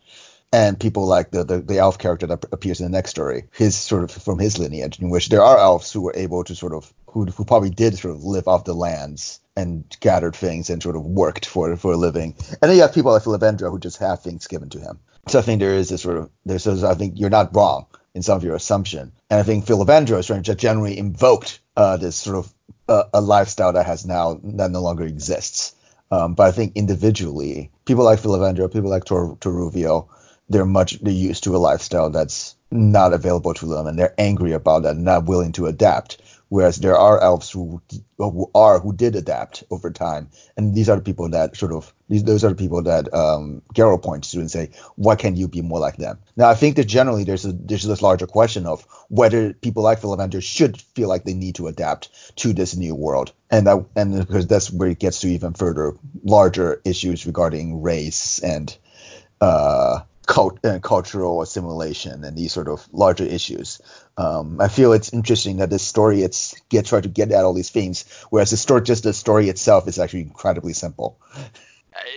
and people like the, the, the elf character that appears in the next story, his sort of from his lineage, in which there are elves who were able to sort of who who probably did sort of live off the lands and gathered things and sort of worked for for a living. And then you have people like Filavandrel who just have things given to him. So I think there is this sort of there's this, I think you're not wrong in some of your assumption. And I think Filavandrel is trying to generally invoked uh, this sort of uh, a lifestyle that has now that no longer exists. Um, but I think individually, people like Filavandrel, people like Tor- Toruvio, they're much they're used to a lifestyle that's not available to them, and they're angry about that, and not willing to adapt. Whereas there are elves who, who are who did adapt over time, and these are the people that sort of these those are the people that um, Geralt points to and say, why can't you be more like them? Now I think that generally there's a there's this larger question of whether people like Filavandrel should feel like they need to adapt to this new world, and that and because that's where it gets to even further larger issues regarding race and uh, cult, uh, cultural assimilation and these sort of larger issues. Um, I feel it's interesting that this story it's get try to get at all these themes, whereas the story just the story itself is actually incredibly simple.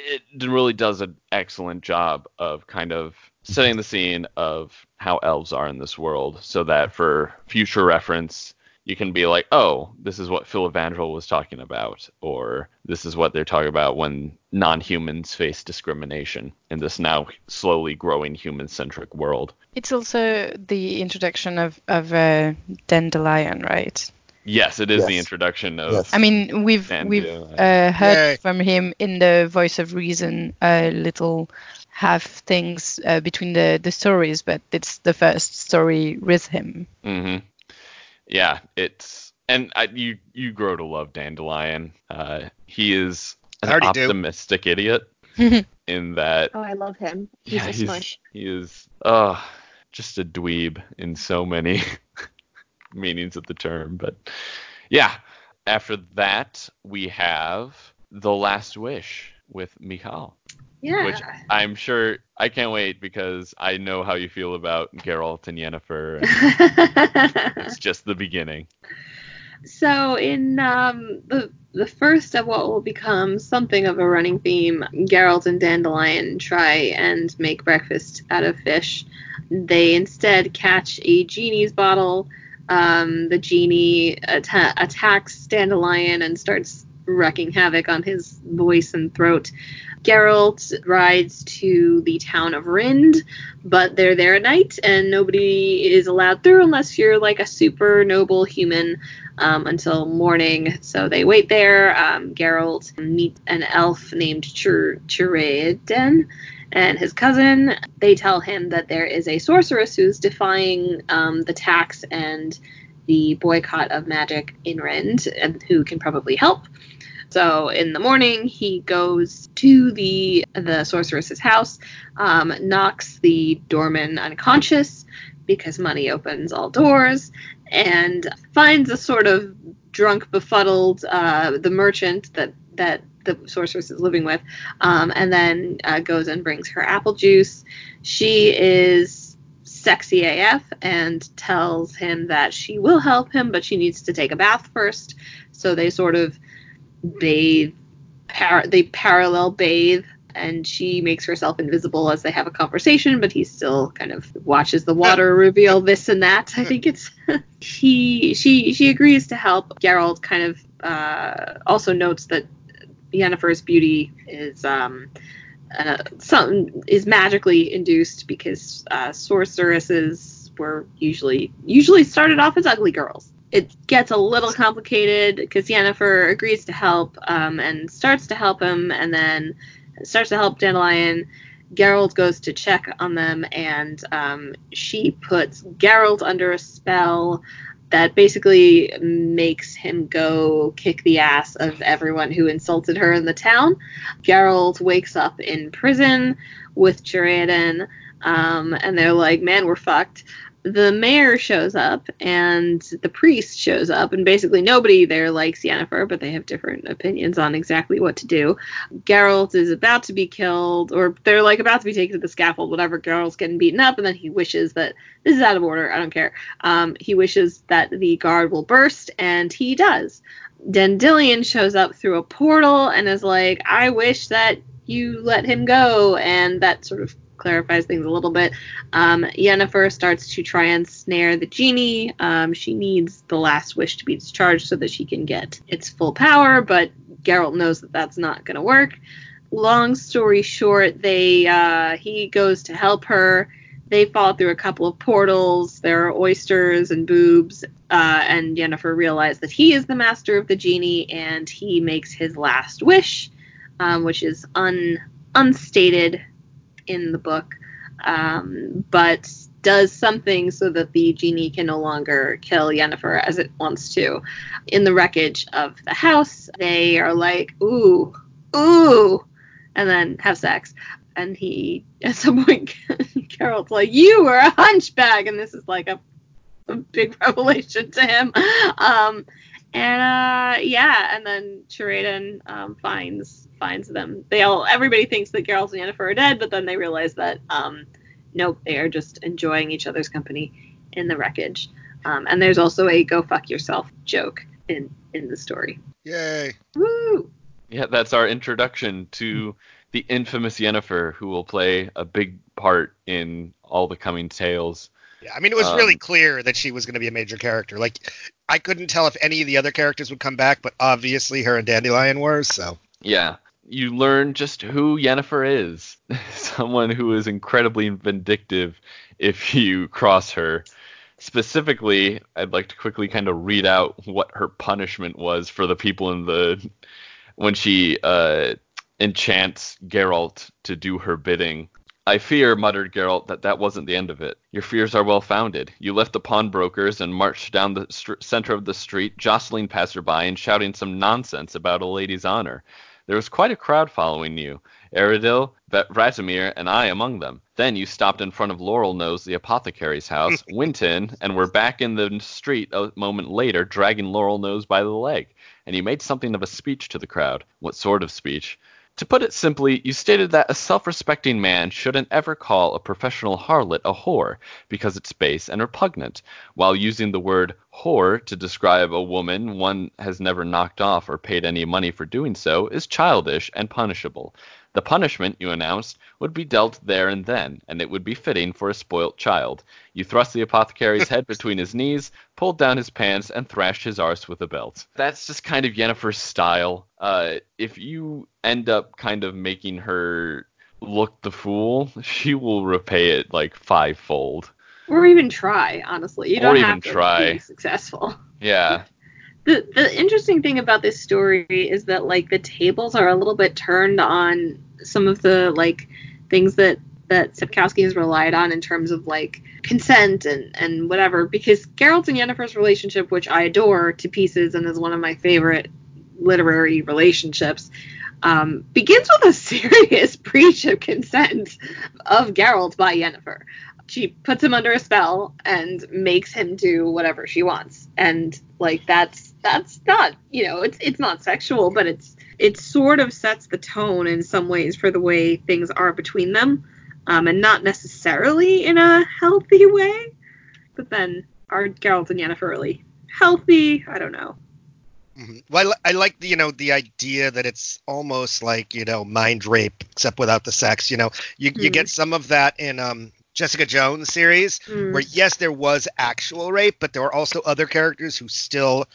It really does an excellent job of kind of setting the scene of how elves are in this world, so that for future reference you can be like, oh, this is what Filavandrel was talking about, or this is what they're talking about when non-humans face discrimination in this now slowly growing human-centric world. It's also the introduction of of uh, Dandelion, right? Yes, it is the introduction of. Yes. I mean, we've And, we've uh, uh, heard Yay. from him in the Voice of Reason a little half things uh, between the the stories, but it's the first story with him. hmm Yeah, it's and I, you you grow to love Dandelion. Uh, he is I an already do. optimistic idiot in that oh I love him he's yeah, a he's, smush he is uh just a dweeb in so many meanings of the term. But yeah, after that we have The Last Wish with Michal. Yeah. Which I'm sure I can't wait because I know how you feel about Geralt and Yennefer. And it's just the beginning. so in um, the the first of what will become something of a running theme, Geralt and Dandelion try and make breakfast out of fish. They instead catch a genie's bottle. Um, the genie atta- attacks Dandelion and starts wreaking havoc on his voice and throat. Geralt rides to the town of Rinde, but they're there at night and nobody is allowed through unless you're like a super noble human um, until morning. So they wait there. Um, Geralt meets an elf named Chir- Chireadan and his cousin. They tell him that there is a sorceress who's defying um, the tax and the boycott of magic in Rinde and who can probably help. So in the morning, he goes to the the sorceress's house, um, knocks the doorman unconscious because money opens all doors, and finds a sort of drunk, befuddled uh, the merchant that that the sorceress is living with, um, and then uh, goes and brings her apple juice. She is sexy AF and tells him that she will help him, but she needs to take a bath first. So they sort of bathe, par- they parallel bathe, and she makes herself invisible as they have a conversation, but he still kind of watches the water reveal this and that. I think it's he she she agrees to help. Geralt kind of uh, also notes that Yennefer's beauty is um, uh, some is magically induced because uh, sorceresses were usually usually started off as ugly girls. It gets a little complicated because Yennefer agrees to help um, and starts to help him, and then starts to help Dandelion. Geralt goes to check on them, and um, she puts Geralt under a spell that basically makes him go kick the ass of everyone who insulted her in the town. Geralt wakes up in prison with Chireadan, um, and they're like, man, we're fucked. The mayor shows up and the priest shows up, and basically nobody there likes Yennefer, but they have different opinions on exactly what to do. Geralt is about to be killed, or they're like about to be taken to the scaffold, whatever. Geralt's getting beaten up, and then he wishes that this is out of order. I don't care. Um, he wishes that the guard will burst, and he does. Dandelion shows up through a portal and is like, I wish that you let him go, and that sort of clarifies things a little bit. Um, Yennefer starts to try and snare the genie. Um, she needs the last wish to be discharged so that she can get its full power, but Geralt knows that that's not going to work. Long story short, they uh, he goes to help her. They fall through a couple of portals. There are oysters and boobs, uh, and Yennefer realizes that he is the master of the genie, and he makes his last wish, um, which is un unstated in the book, um, but does something so that the genie can no longer kill Yennefer as it wants to. In the wreckage of the house, they are like, ooh, ooh, and then have sex. And he, at some point, Carol's like, you were a hunchback, and this is like a, a big revelation to him. Um, and uh, yeah, and then Chireadan um, finds finds them. They all everybody thinks that Geralt and Yennefer are dead, but then they realize that um, nope, they are just enjoying each other's company in the wreckage. Um, and there's also a "go fuck yourself" joke in in the story. Yay. Woo! Yeah, that's our introduction to the infamous Yennefer, who will play a big part in all the coming tales. Yeah, I mean, it was really Um, clear that she was going to be a major character. Like, I couldn't tell if any of the other characters would come back, but obviously her and Dandelion were. So, Yeah, you learn just who Yennefer is. Someone who is incredibly vindictive if you cross her. Specifically, I'd like to quickly kind of read out what her punishment was for the people in the when she uh, enchants Geralt to do her bidding. I fear, muttered Geralt, that that wasn't the end of it. Your fears are well founded. You left the pawnbrokers and marched down the str- center of the street, jostling passerby and shouting some nonsense about a lady's honor. There was quite a crowd following you, Errdil, Va- Vratimir, and I among them. Then you stopped in front of Laurel Nose, the apothecary's house, went in, and were back in the street a moment later, dragging Laurel Nose by the leg. And you made something of a speech to the crowd. What sort of speech? To put it simply, you stated that a self respecting man shouldn't ever call a professional harlot a whore because it's base and repugnant, while using the word whore to describe a woman one has never knocked off or paid any money for doing so is childish and punishable. The punishment, you announced, would be dealt there and then, and it would be fitting for a spoilt child. You thrust the apothecary's head between his knees, pulled down his pants, and thrashed his arse with a belt. That's just kind of Yennefer's style. Uh, if you end up kind of making her look the fool, she will repay it like fivefold. Or even try, honestly. You Or don't even have to try. be successful. Yeah. the the interesting thing about this story is that like the tables are a little bit turned on some of the like things that that Sapkowski has relied on in terms of like consent and and whatever because Geralt and Yennefer's relationship which I adore to pieces and is one of my favorite literary relationships um, begins with a serious breach of consent of Geralt by Yennefer. She puts him under a spell and makes him do whatever she wants, and like that's that's not you know it's it's not sexual, but it's it sort of sets the tone in some ways for the way things are between them. um, and not necessarily in a healthy way. But then are Geralt and Yennefer really healthy? I don't know. Mhm. Well, I, I like the you know the idea that it's almost like you know mind rape except without the sex. You know, you you Hmm. get some of that in um Jessica Jones series Mm. where yes there was actual rape, but there were also other characters who still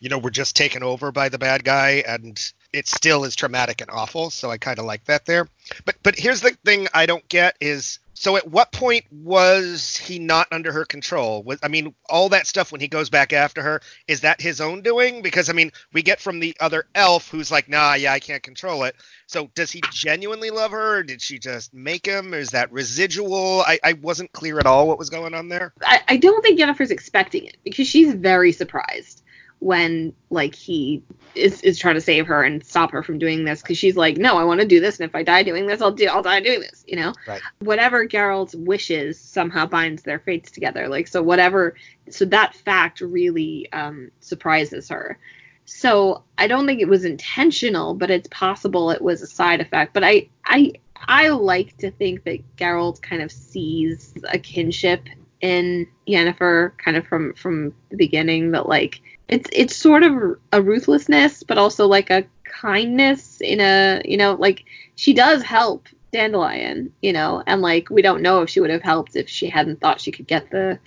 you know we're just taken over by the bad guy and it still is traumatic and awful. So I kind of like that there. But but here's the thing I don't get is so at what point was he not under her control? Was I mean all that stuff when he goes back after her is that his own doing? Because I mean we get from the other elf who's like nah yeah I can't control it. So does he genuinely love her? Or did she just make him? Or is that residual? I, I wasn't clear at all what was going on there. I, I don't think Yennefer's expecting it because she's very surprised when like he is, is trying to save her and stop her from doing this because she's like, no, I want to do this, and if I die doing this, I'll do I'll die doing this, you know. Right. Whatever Geralt wishes somehow binds their fates together. Like so, whatever. So that fact really um, surprises her. So I don't think it was intentional, but it's possible it was a side effect. But I I I like to think that Geralt kind of sees a kinship in Yennefer kind of from from the beginning that like it's it's sort of a ruthlessness but also like a kindness in a you know like she does help Dandelion you know and like we don't know if she would have helped if she hadn't thought she could get the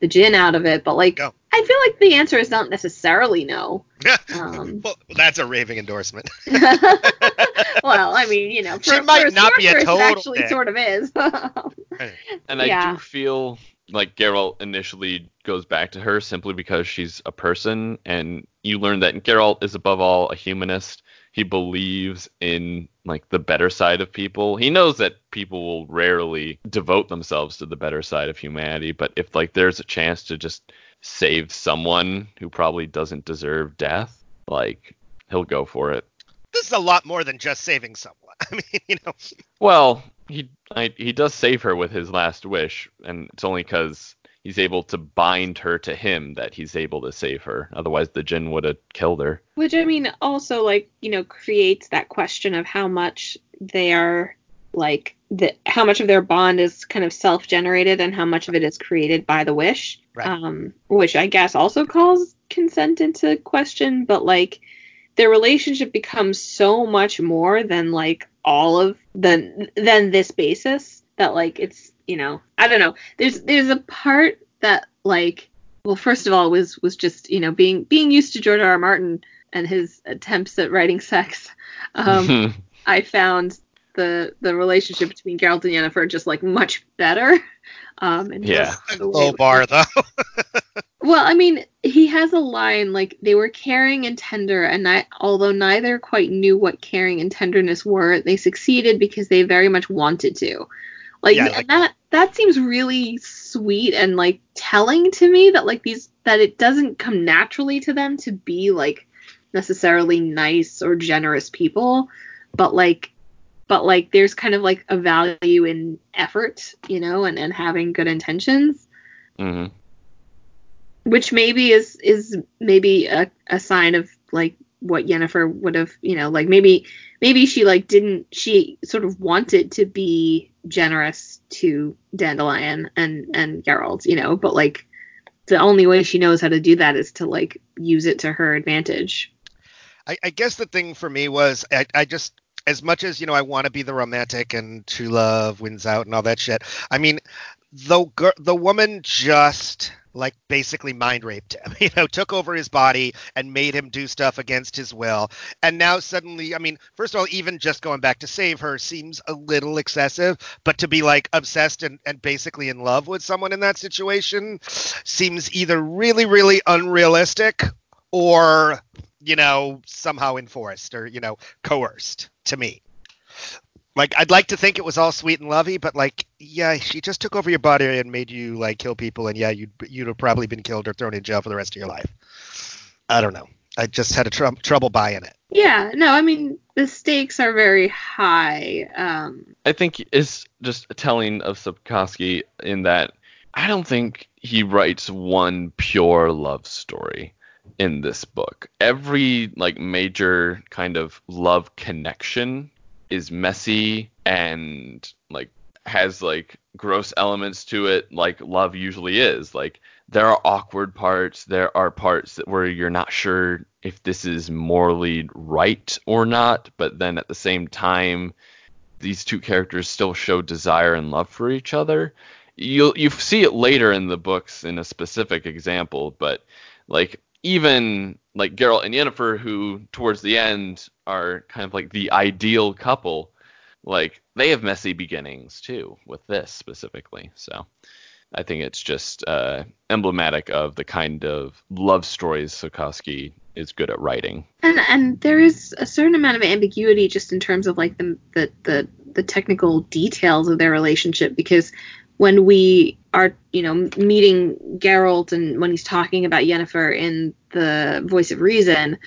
the Jinn out of it but like No. I feel like the answer is not necessarily no um well, that's a raving endorsement. well, I mean, you know, for, She might for not be a total actually dick. sort of is. And I Yeah. do feel like Geralt initially goes back to her simply because she's a person, and you learn that Geralt is above all a humanist. He believes in like the better side of people. He knows that people will rarely devote themselves to the better side of humanity, but if like there's a chance to just save someone who probably doesn't deserve death, like he'll go for it. this is a lot more than just saving someone. I mean, you know, Well, he I, he does save her with his last wish, and it's only because he's able to bind her to him that he's able to save her. Otherwise, the Jinn would have killed her. Which I mean, also like you know, creates that question of how much they are like the how much of their bond is kind of self-generated and how much of it is created by the wish. Right. Um, which I guess also calls consent into question, but like their relationship becomes so much more than like all of the than this basis that like it's you know I don't know. There's there's a part that like well first of all was was just you know being being used to George R. R. Martin and his attempts at writing sex. Um, I found the the relationship between Geralt and Yennefer just like much better. Um, and Yeah. just the way low bar though. well, I mean, he has a line like they were caring and tender, and I, although neither quite knew what caring and tenderness were, they succeeded because they very much wanted to. Like, Yeah, and like that that seems really sweet and like telling to me that like these that it doesn't come naturally to them to be like necessarily nice or generous people, but like but like there's kind of like a value in effort, you know, and and having good intentions. Hmm which maybe is is maybe a, a sign of like what Yennefer would have you know like maybe maybe she like didn't she sort of wanted to be generous to Dandelion and and Geralt you know but like the only way she knows how to do that is to like use it to her advantage. I, I guess the thing for me was I, I just as much as you know I want to be the romantic and true love wins out and all that shit. I mean, the the woman just like basically mind raped him. You know, took over his body and made him do stuff against his will. And now suddenly, I mean, first of all, even just going back to save her seems a little excessive. But to be like obsessed and, and basically in love with someone in that situation seems either really really unrealistic or you know, somehow enforced or, you know, coerced to me. Like, I'd like to think it was all sweet and lovey, but like, yeah, she just took over your body and made you like kill people, and yeah, you'd you'd have probably been killed or thrown in jail for the rest of your life. I don't know. I just had a tr- trouble buying it. yeah no I mean the stakes are very high um I think is just a telling of Sapkowski in that I don't think he writes one pure love story in this book. Every like major kind of love connection is messy and like has like gross elements to it, like love usually is. Like there are awkward parts, there are parts that where you're not sure if this is morally right or not, but then at the same time, these two characters still show desire and love for each other. You'll you see it later in the books in a specific example, but like even like Geralt and Yennefer, who towards the end are kind of like the ideal couple, like they have messy beginnings too with this specifically. So I think it's just uh, emblematic of the kind of love stories Sapkowski is good at writing. And and there is a certain amount of ambiguity just in terms of like the the the, the technical details of their relationship because when we are you know meeting Geralt and when he's talking about Yennefer in the Voice of Reason,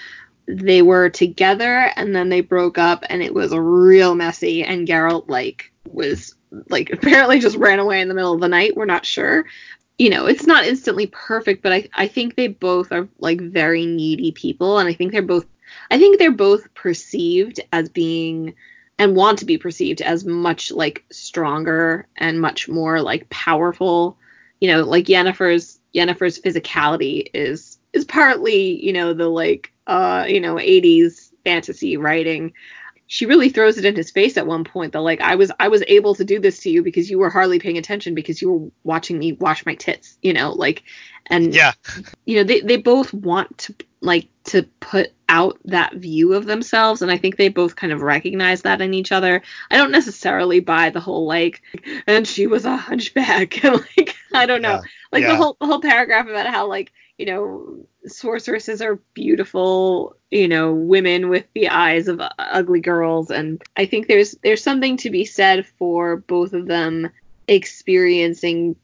they were together and then they broke up and it was real messy and Geralt like was like apparently just ran away in the middle of the night. We're not sure. You know, it's not instantly perfect, but I I think they both are like very needy people and I think they're both I think they're both perceived as being and want to be perceived as much like stronger and much more like powerful. You know, like Yennefer's Yennefer's physicality is is partly, you know, the like uh, you know, 80s fantasy writing. She really throws it in his face at one point that like I was I was able to do this to you because you were hardly paying attention because you were watching me wash my tits, you know, like and Yeah. you know, they they both want to like to put out that view of themselves and I think they both kind of recognize that in each other. I don't necessarily buy the whole like and she was a hunchback and like I don't know. Yeah. Like Yeah. the whole the whole paragraph about how like, you know, sorceresses are beautiful, you know, women with the eyes of ugly girls and I think there's there's something to be said for both of them experiencing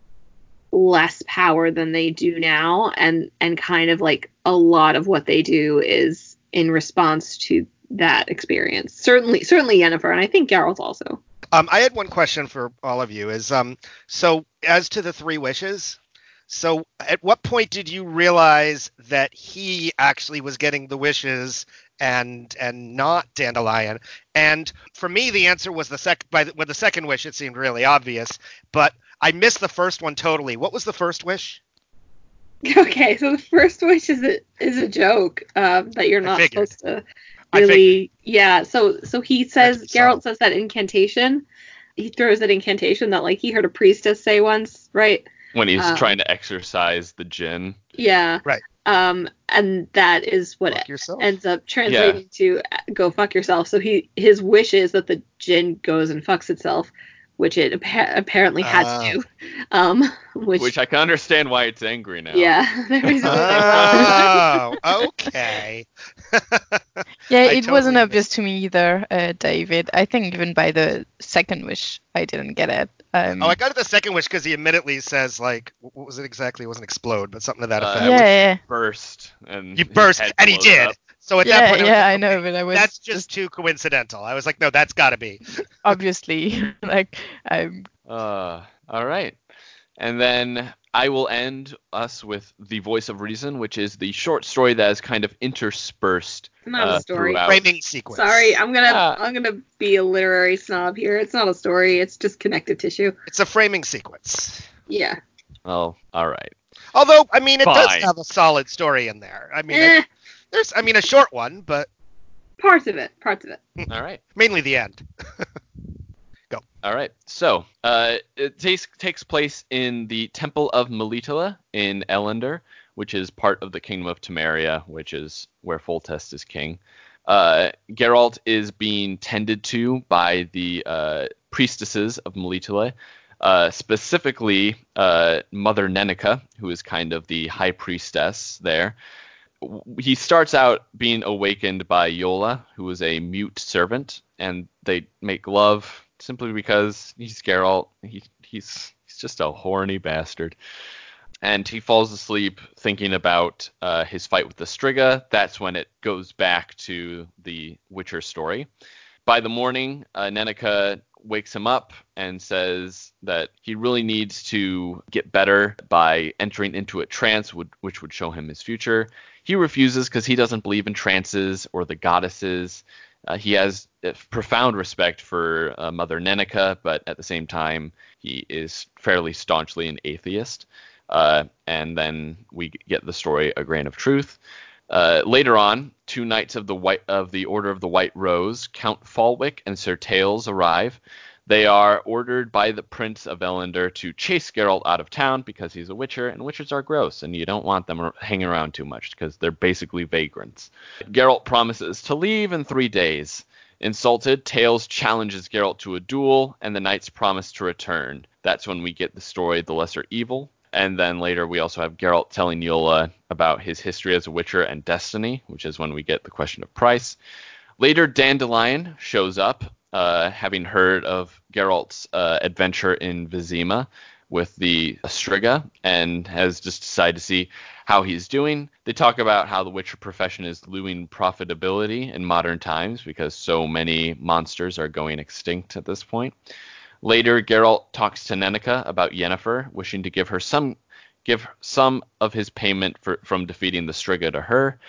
less power than they do now and and kind of like a lot of what they do is in response to that experience. Certainly certainly Yennefer and I think Geralt also. Um, I had one question for all of you. Is um, so as to the three wishes. So at what point did you realize that he actually was getting the wishes and and not Dandelion? And for me, the answer was the second. By the, with the second wish, it seemed really obvious, but I missed the first one totally. What was the first wish? Okay, so the first wish is a is a joke um, that you're not supposed to really. Yeah, so so he says Geralt says that incantation. He throws that incantation that like he heard a priestess say once, right? When he's Um, trying to exercise the djinn. Yeah. Right. Um, and that is what Fuck yourself. ends up translating to uh, go fuck yourself. So he his wish is that the djinn goes and fucks itself, which it appa- apparently has Ah. to. Um, which, Which I can understand why it's angry now. yeah, there is a- oh, okay. Yeah, I it wasn't totally obvious to me either, uh, David. I think even by the second wish, I didn't get it. Um, Oh, I got it the second wish because he admittedly says like, what was it exactly? It wasn't explode, but something to that Uh, effect. yeah, yeah, Burst and You burst, and he did. up. So at yeah, that point, I, was yeah, like, I know, but I was that's just too coincidental. I was like, no, that's got to be. obviously like I'm Uh, all right. And then I will end us with the voice of reason, which is the short story that is kind of interspersed Not uh, a story. throughout. Framing sequence. Sorry, I'm gonna Yeah. I'm gonna be a literary snob here. It's not a story. It's just connective tissue. It's a framing sequence. Yeah. Oh, all right. Although, I mean, it does have a solid story in there. I mean, eh, it, there's, I mean, a short one, but parts of it. Parts of it. All right. mainly the end. Go. All right. So, uh, it takes takes place in the Temple of Melitele in Ellander, which is part of the Kingdom of Temeria, which is where Foltest is king. Uh, Geralt is being tended to by the uh, priestesses of Melitele, uh, specifically uh, Mother Nenneke, who is kind of the high priestess there. He starts out being awakened by Iola, who is a mute servant, and they make love simply because he's Geralt. He, he's he's just a horny bastard. And he falls asleep thinking about uh, his fight with the Striga. That's when it goes back to the Witcher story. By the morning, uh, Nenneke wakes him up and says that he really needs to get better by entering into a trance, which would show him his future. He refuses because he doesn't believe in trances or the goddesses. Uh, he has profound respect for uh, Mother Nenneke, but at the same time, he is fairly staunchly an atheist. Uh, and then we get the story A Grain of Truth. Uh, later on, two knights of the white of the Order of the White Rose, Count Falwick and Sir Tailles, arrive. They are ordered by the Prince of Ellander to chase Geralt out of town because he's a Witcher, and Witchers are gross, and you don't want them hanging around too much because they're basically vagrants. Geralt promises to leave in three days. Insulted, Tailles challenges Geralt to a duel, and the knights promise to return. That's when we get the story of The Lesser Evil. And then later we also have Geralt telling Iola about his history as a Witcher and destiny, which is when we get the question of price. Later, Dandelion shows up uh, having heard of Geralt's uh, adventure in Vizima with the Striga and has just decided to see how he's doing. They talk about how the Witcher profession is losing profitability in modern times because so many monsters are going extinct at this point. Later, Geralt talks to Nenneke about Yennefer, wishing to give her some give some of his payment for, from defeating the Striga to her,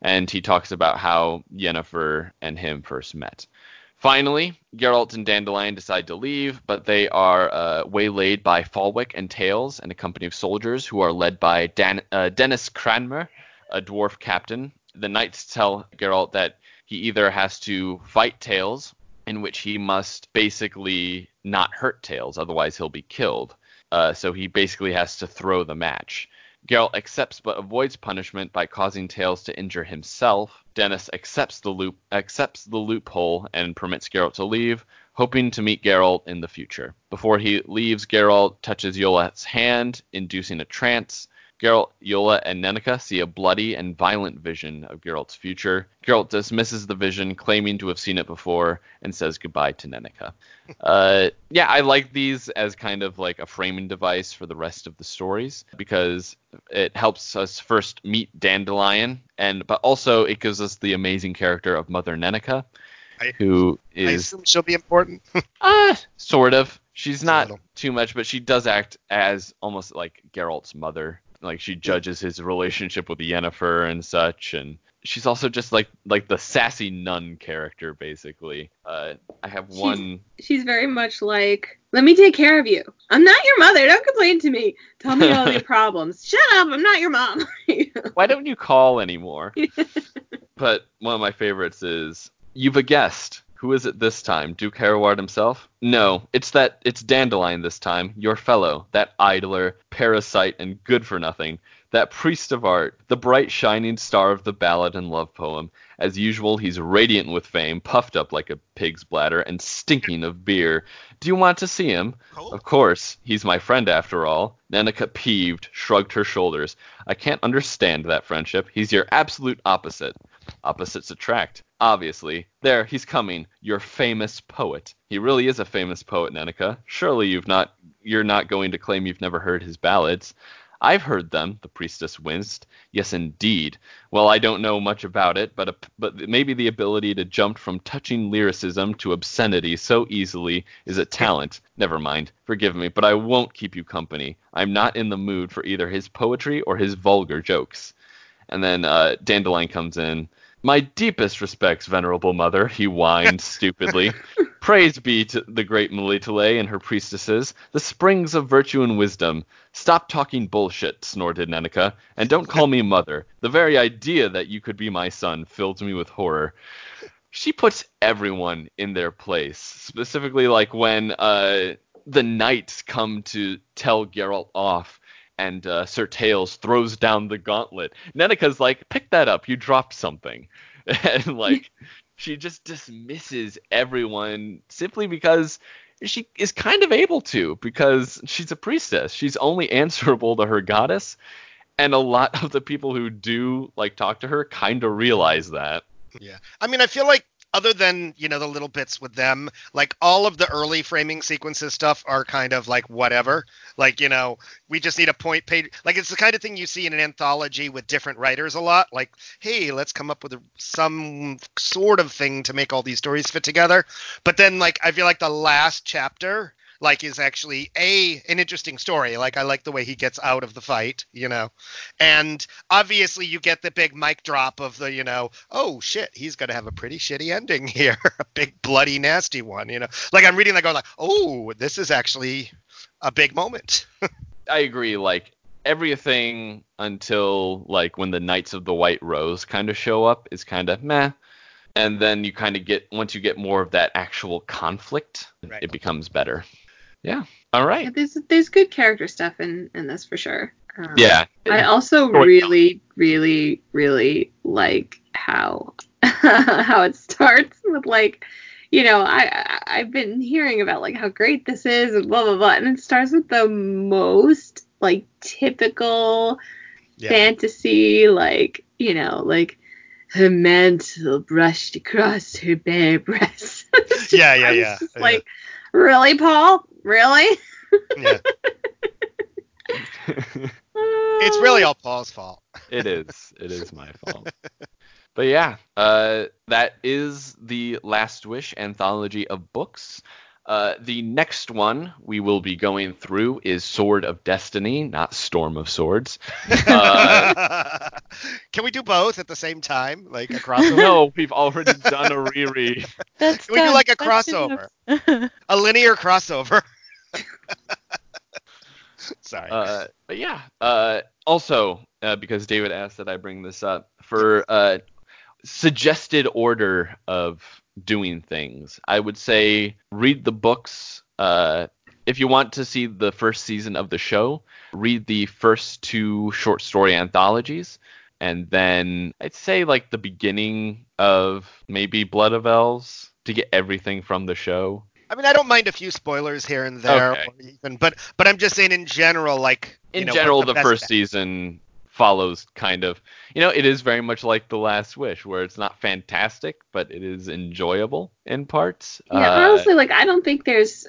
and he talks about how Yennefer and him first met. Finally, Geralt and Dandelion decide to leave, but they are uh, waylaid by Falwick and Tailles and a company of soldiers who are led by Dan- uh, Dennis Cranmer, a dwarf captain. The knights tell Geralt that he either has to fight Tailles, in which he must basically not hurt Tailles, otherwise he'll be killed. Uh, so he basically has to throw the match. Geralt accepts but avoids punishment by causing Tailles to injure himself. Dennis accepts the loop accepts the loophole and permits Geralt to leave, hoping to meet Geralt in the future. Before he leaves, Geralt touches Iola's hand, inducing a trance. Geralt, Iola, and Nenneke see a bloody and violent vision of Geralt's future. Geralt dismisses the vision, claiming to have seen it before, and says goodbye to Nenneke. Uh, yeah, I like these as kind of like a framing device for the rest of the stories because it helps us first meet Dandelion, and but also it gives us the amazing character of Mother Nenneke, I- who I assume she'll be important. uh, sort of. She's not too much, but she does act as almost like Geralt's mother. Like she judges his relationship with Yennefer and such, and she's also just like like the sassy nun character, basically. Uh, I have She's- one. She's very much like, let me take care of you. I'm not your mother. Don't complain to me. Tell me all your problems. Shut up. I'm not your mom. Why don't you call anymore? but one of my favorites is you've a guest. Who is it this time? Duke Hereward himself? No, it's that it's Dandelion this time, your fellow, that idler, parasite, and good for nothing, that priest of art, the bright shining star of the ballad and love poem. As usual, he's radiant with fame, puffed up like a pig's bladder, and stinking of beer. Do you want to see him? Cool. Of course, he's my friend after all. Nenneke peeved, shrugged her shoulders. I can't understand that friendship. He's your absolute opposite. Opposites attract. Obviously. There, he's coming. Your famous poet. He really is a famous poet, Nenneke. Surely you've not you're not going to claim you've never heard his ballads. I've heard them, the priestess winced. Yes, indeed. Well, I don't know much about it, but a, but maybe the ability to jump from touching lyricism to obscenity so easily is a talent. Never mind. Forgive me, but I won't keep you company. I'm not in the mood for either his poetry or his vulgar jokes. And then uh, Dandelion comes in. My deepest respects, venerable mother, he whined stupidly. Praise be to the great Melitele and her priestesses, the springs of virtue and wisdom. Stop talking bullshit, snorted Nenneke, and don't call me mother. The very idea that you could be my son fills me with horror. She puts everyone in their place, specifically like when uh, the knights come to tell Geralt off and uh, Sir Tailles throws down the gauntlet. Nenneke's like, pick that up, you dropped something. And like, she just dismisses everyone simply because she is kind of able to, because she's a priestess. She's only answerable to her goddess. And a lot of the people who do like talk to her kind of realize that. Yeah. I mean, I feel like other than, you know, the little bits with them, like all of the early framing sequences stuff are kind of like whatever. Like, you know, we just need a point page. Like it's the kind of thing you see in an anthology with different writers a lot. Like, hey, let's come up with some sort of thing to make all these stories fit together. But then like I feel like the last chapter like is actually a an interesting story. Like I like the way he gets out of the fight, you know. And obviously you get the big mic drop of the, you know, oh shit, he's gonna have a pretty shitty ending here. a big bloody nasty one, you know. Like I'm reading that going like, oh, this is actually a big moment. I agree. Like everything until like when the Knights of the White Rose kind of show up is kind of meh, and then you kind of get once you get more of that actual conflict, Right. it becomes better. Yeah. All right. Yeah, there's there's good character stuff in in this for sure. Um, Yeah. I also Storytelling. really, really, really like how how it starts with like, you know, I, I I've been hearing about like how great this is and blah blah blah, and it starts with the most like typical Yeah. fantasy, like you know, like her mantle brushed across her bare breasts. It's Yeah, yeah, I was yeah, just yeah. Like, really, Paul? Really? yeah. It's really all Paul's fault. it is. It is my fault. But yeah, uh, that is the Last Wish anthology of books. Uh, the next one we will be going through is Sword of Destiny, not Storm of Swords. Uh, Can we do both at the same time, like a crossover? no, we've already done a reread. That's We do like a crossover. a linear crossover. Sorry. Uh, but yeah. Uh, also, uh, because David asked that I bring this up for uh, suggested order of doing things, I would say read the books. Uh, if you want to see the first season of the show, read the first two short story anthologies. And then I'd say like the beginning of maybe Blood of Elves to get everything from the show. I mean, I don't mind a few spoilers here and there, Okay. even, but but I'm just saying in general, like in know, general, what the, best- first season follows kind of, you know, it is very much like The Last Wish, where it's not fantastic, but it is enjoyable in parts. Yeah, Uh, honestly, like I don't think there's.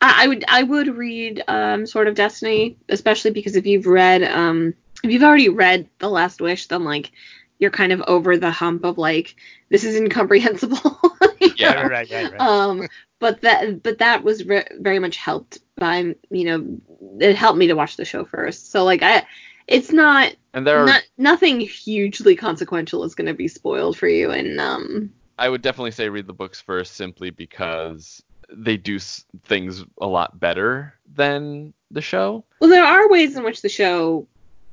I, I would I would read um Sword of Destiny, especially because if you've read um if you've already read The Last Wish, then like you're kind of over the hump of like this is incomprehensible. Yeah. Right, right, right, right. Um, but that but that was re- very much helped by you know it helped me to watch the show first. So like I. It's not, and there are, not nothing hugely consequential is going to be spoiled for you, and um, I would definitely say read the books first, simply because they do s- things a lot better than the show. Well, there are ways in which the show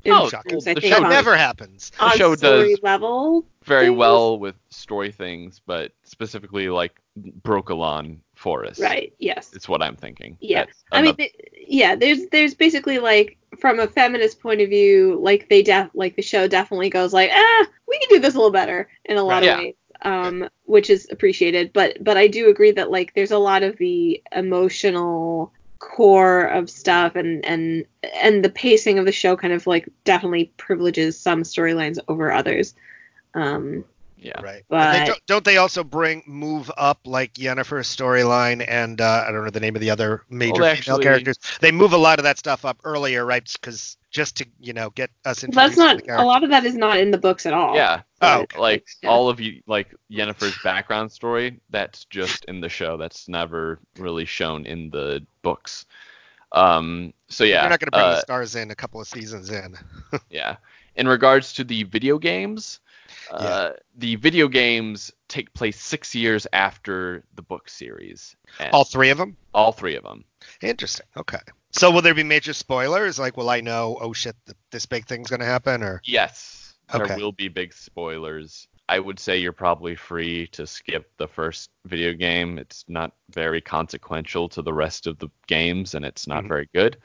Oh, improves, the show It on, never happens. The show does level. very things. well with story things, but specifically like Brokilon Forest. Right. Yes. It's what I'm thinking. Yeah. I mean, another- th- yeah. There's there's basically like from a feminist point of view, like they def like the show definitely goes like, ah, we can do this a little better in a lot Right. of ways, um, which is appreciated. But but I do agree that like there's a lot of the emotional core of stuff and and and the pacing of the show kind of like definitely privileges some storylines over others. Um, yeah. Right. But- they don't, don't they also bring move up like Yennefer's storyline and uh, I don't know the name of the other major Well, female actually- characters. They move a lot of that stuff up earlier, right? Because just to you know get us introduced that's not the a lot of that is not in the books at all. Yeah. Oh, like, like Yeah. all of you like Yennefer's background story, that's just in the show. That's never really shown in the books. Um so yeah. You're not going to bring uh, the stars in a couple of seasons in. yeah. In regards to the video games, uh, the video games take place six years after the book series. All three of them. all three of them. Interesting. Okay. So will there be major spoilers? Like, will I know? Oh shit, this big thing's going to happen, or Yes, there will be big spoilers. I would say you're probably free to skip the first video game. It's not very consequential to the rest of the games, and it's not Mhm. very good.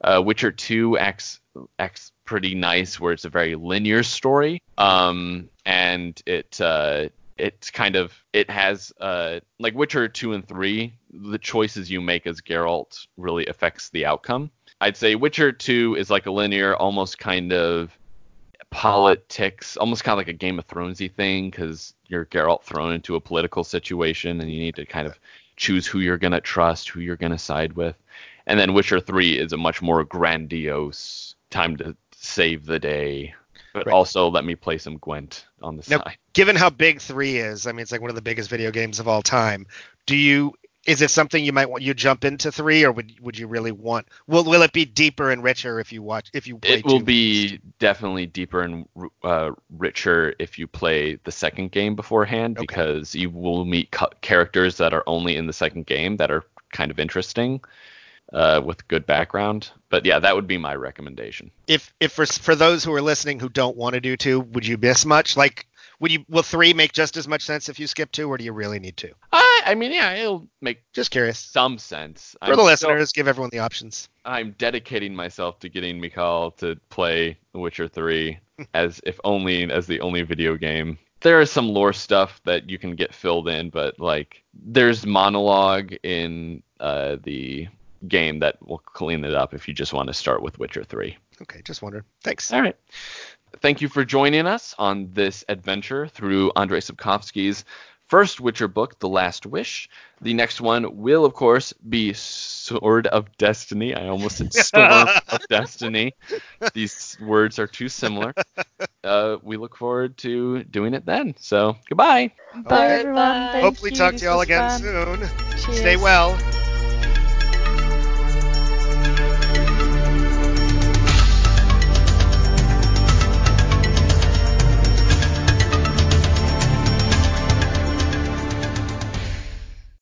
Uh, Witcher 2 acts acts pretty nice, where it's a very linear story, um, and it uh, it's kind of it has uh, like Witcher 2 and 3. The choices you make as Geralt really affects the outcome. I'd say Witcher 2 is like a linear, almost kind of politics, almost kind of like a Game of Thronesy thing, because you're Geralt thrown into a political situation, and you need to kind of choose who you're gonna trust, who you're gonna side with. And then Witcher 3 is a much more grandiose time to save the day, but Right. also let me play some Gwent on the Nope. side. given how big three is, I mean, it's like one of the biggest video games of all time. Do you Is it something you might want you jump into three, or would would you really want? Will will it be deeper and richer if you watch if you play? It will be definitely deeper and uh, richer if you play the second game beforehand Okay. because you will meet cu- characters that are only in the second game that are kind of interesting uh, with good background. But yeah, that would be my recommendation. if if for for those who are listening who don't want to do two, would you miss much? Like, would you will three make just as much sense if you skip two, or do you really need two? I, I mean, yeah, it'll make Just curious. some sense. For the listeners, give everyone the options. I'm dedicating myself to getting Michal to play The Witcher 3 as if only as the only video game. There is some lore stuff that you can get filled in, but like there's monologue in uh, the game that will clean it up if you just want to start with Witcher 3. Okay, just wondering. Thanks. All right. Thank you for joining us on this adventure through Andrei Sapkowski's first Witcher book, The Last Wish. The next one will, of course, be Sword of Destiny. I almost said Storm of Destiny. These words are too similar. Uh, we look forward to doing it then. So, goodbye. Bye, everyone. Bye. Thank Hopefully, you. talk This to y'all again fun. soon. Cheers. Stay well.